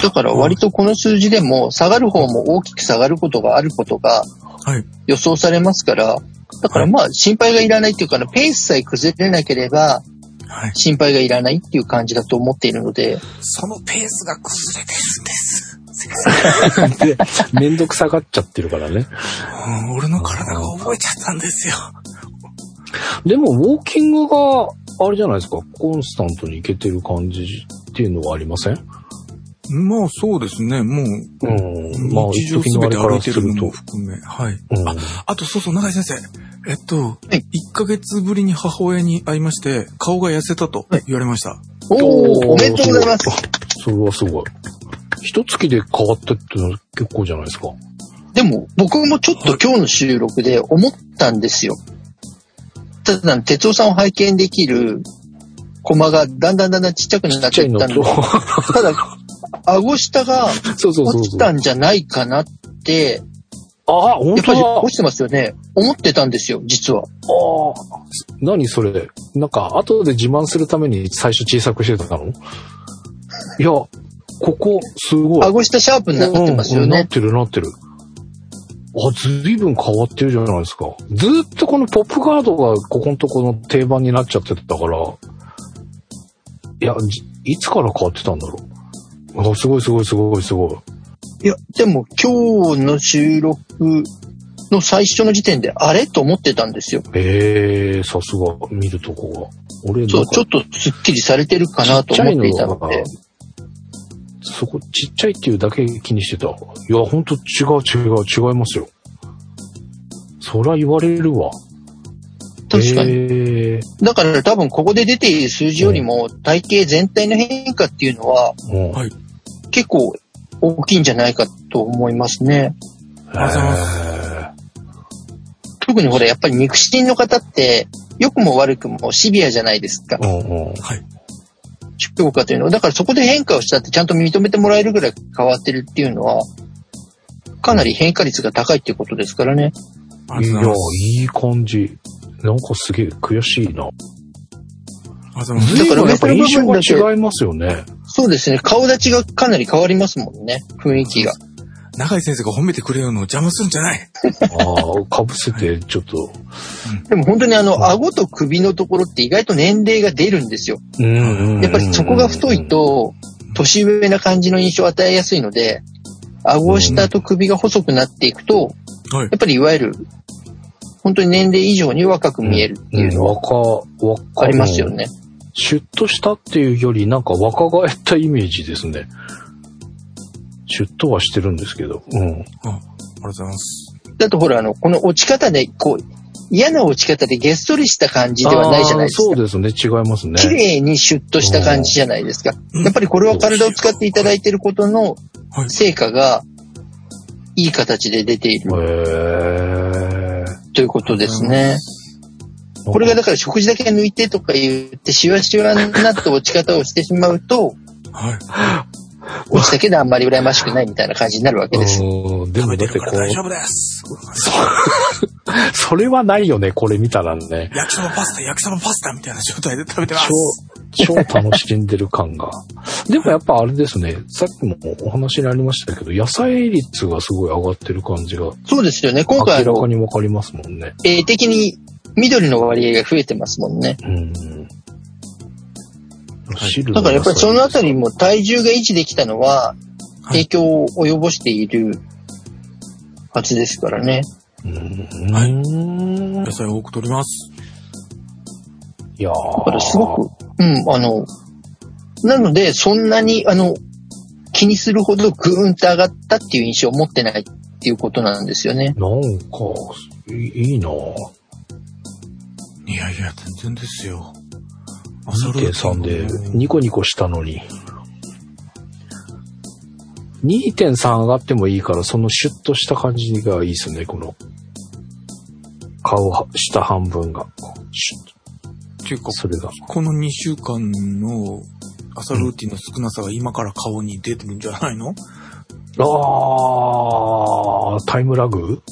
だから割とこの数字でも下がる方も大きく下がることがあることがはい。予想されますから、だからまあ心配がいらないっていうか、ペースさえ崩れなければはい。心配がいらないっていう感じだと思っているので、そのペースが崩れてるんです。で、めんどくさがっちゃってるからね。うん俺の体が覚えちゃったんですよ。でも、ウォーキングが、あれじゃないですか、コンスタントにいけてる感じっていうのはありません？まあそうですね。もう、うん。まあ、日常すすべて歩いてるのも。含め。はい。うん。あとそうそう、長井先生。えっと、はい1ヶ月ぶりに母親に会いまして、顔が痩せたと言われました。おー、おめでとうございます。それはすごい。一月で変わったってのは結構じゃないですか。でも、僕もちょっと今日の収録で思ったんですよ。ただ、哲夫さんを拝見できるコマがだんだんだんだんちっちゃくなっちゃったんで、と、ただ、顎下が。落ちたんじゃないかなって、あ、本やっぱり当だ。落ちてますよね。思ってたんですよ、実は。ああ。何それ？なんか、後で自慢するために最初小さくしてたの？いや、ここ、すごい。顎下シャープになってますよね。うんなってるなってる。あ、ずいぶん変わってるじゃないですか。ずーっとこのポップガードがここのとこの定番になっちゃってたから、いや、じいつから変わってたんだろう？あ、すごいすごいすごいすごい。いや、でも今日の収録の最初の時点で、あれと思ってたんですよ。ええさすが、見るとこが。俺、そう、ちょっとスッキリされてるかなと思っていたので。そこ、ちっちゃいっていうだけ気にしてた。いや、ほんと違う違う違いますよ。そら言われるわ。確かに。えだから多分ここで出ている数字よりも体型全体の変化っていうのはー、はい結構大きいんじゃないかと思いますね。特にほらやっぱり肉親の方って良くも悪くもシビアじゃないですか。はい。評価というのは。だからそこで変化をしたってちゃんと認めてもらえるぐらい変わってるっていうのは、かなり変化率が高いっていうことですからね。いやいい感じ。なんかすげえ悔しいな。ありがとうございます。随分やっぱ印象だからが違いますよね。そうですね。顔立ちがかなり変わりますもんね。雰囲気が。長井先生が褒めてくれるのを邪魔するんじゃない。ああ、かぶせて、ちょっと。でも本当にあの、顎と首のところって意外と年齢が出るんですよ。うんうんうんやっぱりそこが太い、と、年上な感じの印象を与えやすいので、顎下と首が細くなっていくと、はいやっぱりいわゆる、本当に年齢以上に若く見えるっていうのはありますよね。シュッとしたっていうより、なんか若返ったイメージですね。シュッとはしてるんですけど。うん。あありがとうございます。だとほら、あの、この落ち方で、こう、嫌な落ち方でげっそりした感じではないじゃないですか。そうですね。違いますね。綺麗にシュッとした感じじゃないですか。うんやっぱりこれは体を使っていただいていることのはい。成果が、いい形で出ているへえ。ということですね。これがだから食事だけ抜いてとか言って、シワシワになった落ち方をしてしまうと、はい。落ちだけであんまり羨ましくないみたいな感じになるわけです。うんでも食べだってこうてるから大、丈夫です。[LAUGHS] それはないよね、これ見たらね。焼きそばパスタ、焼きそばパスタみたいな状態で食べてます。超楽しんでる感が。でもやっぱあれですね、さっきもお話にありましたけど、野菜率がすごい上がってる感じがそうですよね。今回明らかの、にわかりますもんね。絵的に緑の割合が増えてますもんね。うん。だからやっぱりそのあたりも。も体重が維持できたのは、はい影響を及ぼしているはずですからね。うん。はいうん野菜多く取ります。いやーだからすごく、うん、あの、なので、そんなに、あの、気にするほどグーンと上がったっていう印象を持ってないっていうことなんですよね。なんか、いいいなぁ。いやいや、全然ですよ。朝ルーティ2.3ンでもニコニコしたのに。2.3上がってもいいから、そのシュッとした感じがいいですね、この。顔は、下半分が。シュッっていうかと、それが。この2週間の朝ルーティンの少なさが今から顔に出てるんじゃないの、あー、タイムラグ？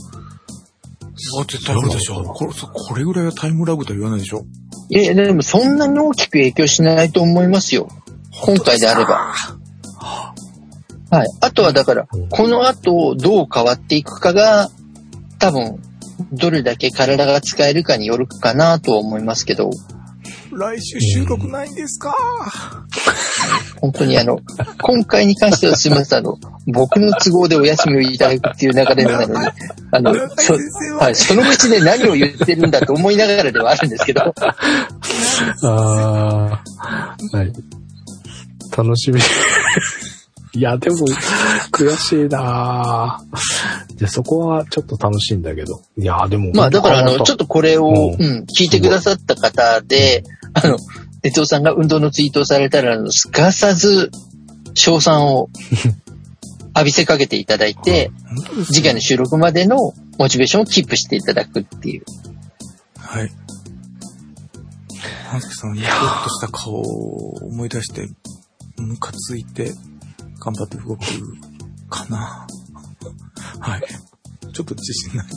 あ、絶対あるでしょ。これ、そこれぐらいはタイムラグとは言わないでしょ？いや、でもそんなに大きく影響しないと思いますよ。今回であれば。はい。あとはだからうん、この後どう変わっていくかが、多分、どれだけ体が使えるかによるかなとは思いますけど、来週収録ないんですか、本当にあの、今回に関してはすみません、あの、僕の都合でお休みをいただくっていう流れなのに、あの、そはい、その口で何を言ってるんだと思いながらではあるんですけど、[LAUGHS] あー、はい。楽しみ。[LAUGHS] いや、でも、悔しいなぁで、そこはちょっと楽しいんだけど。いや、でも。まあだからあの、ちょっとこれを、うんうん、聞いてくださった方で、あの、哲夫さんが運動のツイートをされたら、すかさず、賞賛を [LAUGHS] 浴びせかけていただいて、次回の収録までのモチベーションをキープしていただくっていう。はい。半助さんのニコッとした顔を思い出して、ムカついて、頑張って動くかな。[LAUGHS] はい。ちょっと自信ないで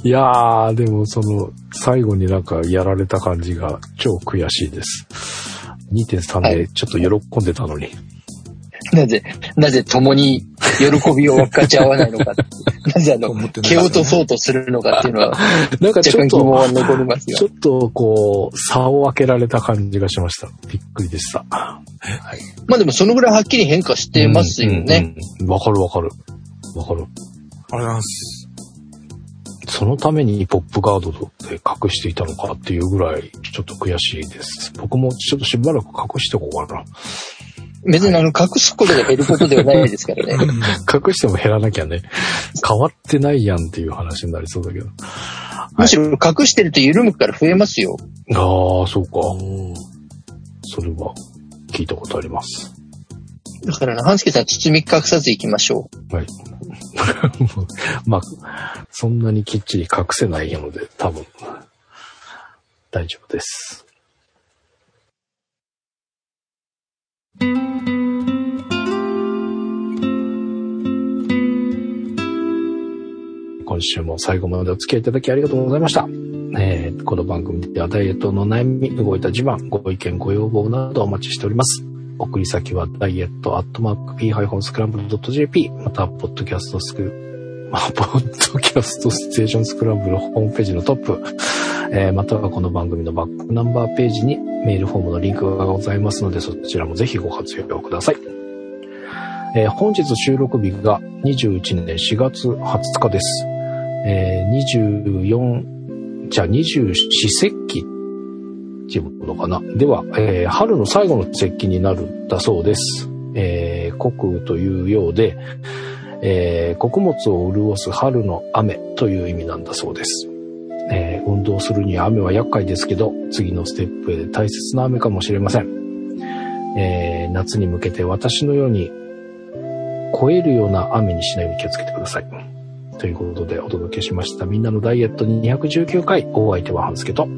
す。[LAUGHS] いやー、でもその、最後になんかやられた感じが超悔しいです。2.3でちょっと喜んでたのに。なぜ、なぜ共に喜びを分かち合わないのか。[LAUGHS] なぜあの蹴落とそうとするのかっていうのは、[LAUGHS] なんか若ちょっと、干疑問は残りますよちょ。っとこう、差を分けられた感じがしました。びっくりでした。まあでもそのぐらいはっきり変化してますよね。うん。うんうんわかるわかる。わかる。ありがとうございます。そのためにポップガードで隠していたのかっていうぐらい、ちょっと悔しいです。僕もちょっとしばらく隠しておこうかな。別にあの、隠すことが減ることではないですからね。[LAUGHS] 隠しても減らなきゃね。変わってないやんっていう話になりそうだけど。むしろ隠してると緩むから増えますよ。ああ、そうか。それは聞いたことあります。だから、半助さん包み隠さず行きましょうはい。[LAUGHS] まあ、そんなにきっちり隠せないので、多分、大丈夫です。今週も最後までお付き合いいただきありがとうございました。えーこの番組ではダイエットの悩み、動いた自慢、ご意見、ご要望などお待ちしております。送り先はダイエットアットマーク p-scramble.jp また、ポッドキャストスク、まあ、ポッドキャストステーションスクランブルホームページのトップ、えーまたはこの番組のバックナンバーページにメールフォームのリンクがございますので、そちらもぜひご活用ください。えー本日収録日が21年4月20日です。えー24、じゃあ24節気ていうのかな？では、えー春の最後の節気になるんだそうです。えー、穀雨というようで、えー穀物を潤す春の雨という意味なんだそうです。えー運動するには雨は厄介ですけど、次のステップへ大切な雨かもしれません。えー夏に向けて私のように、超えるような雨にしないように気をつけてください。ということでお届けしました。みんなのダイエット219回、お相手は半助と。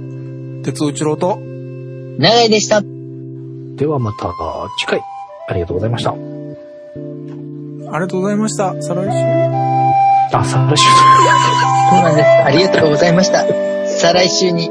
鉄尾一郎と、う。長井でした。ではまた次回、ありがとうございました。ありがとうございました。再来週。あ、再来週。[LAUGHS] そうなんです。ありがとうございました。再来週に。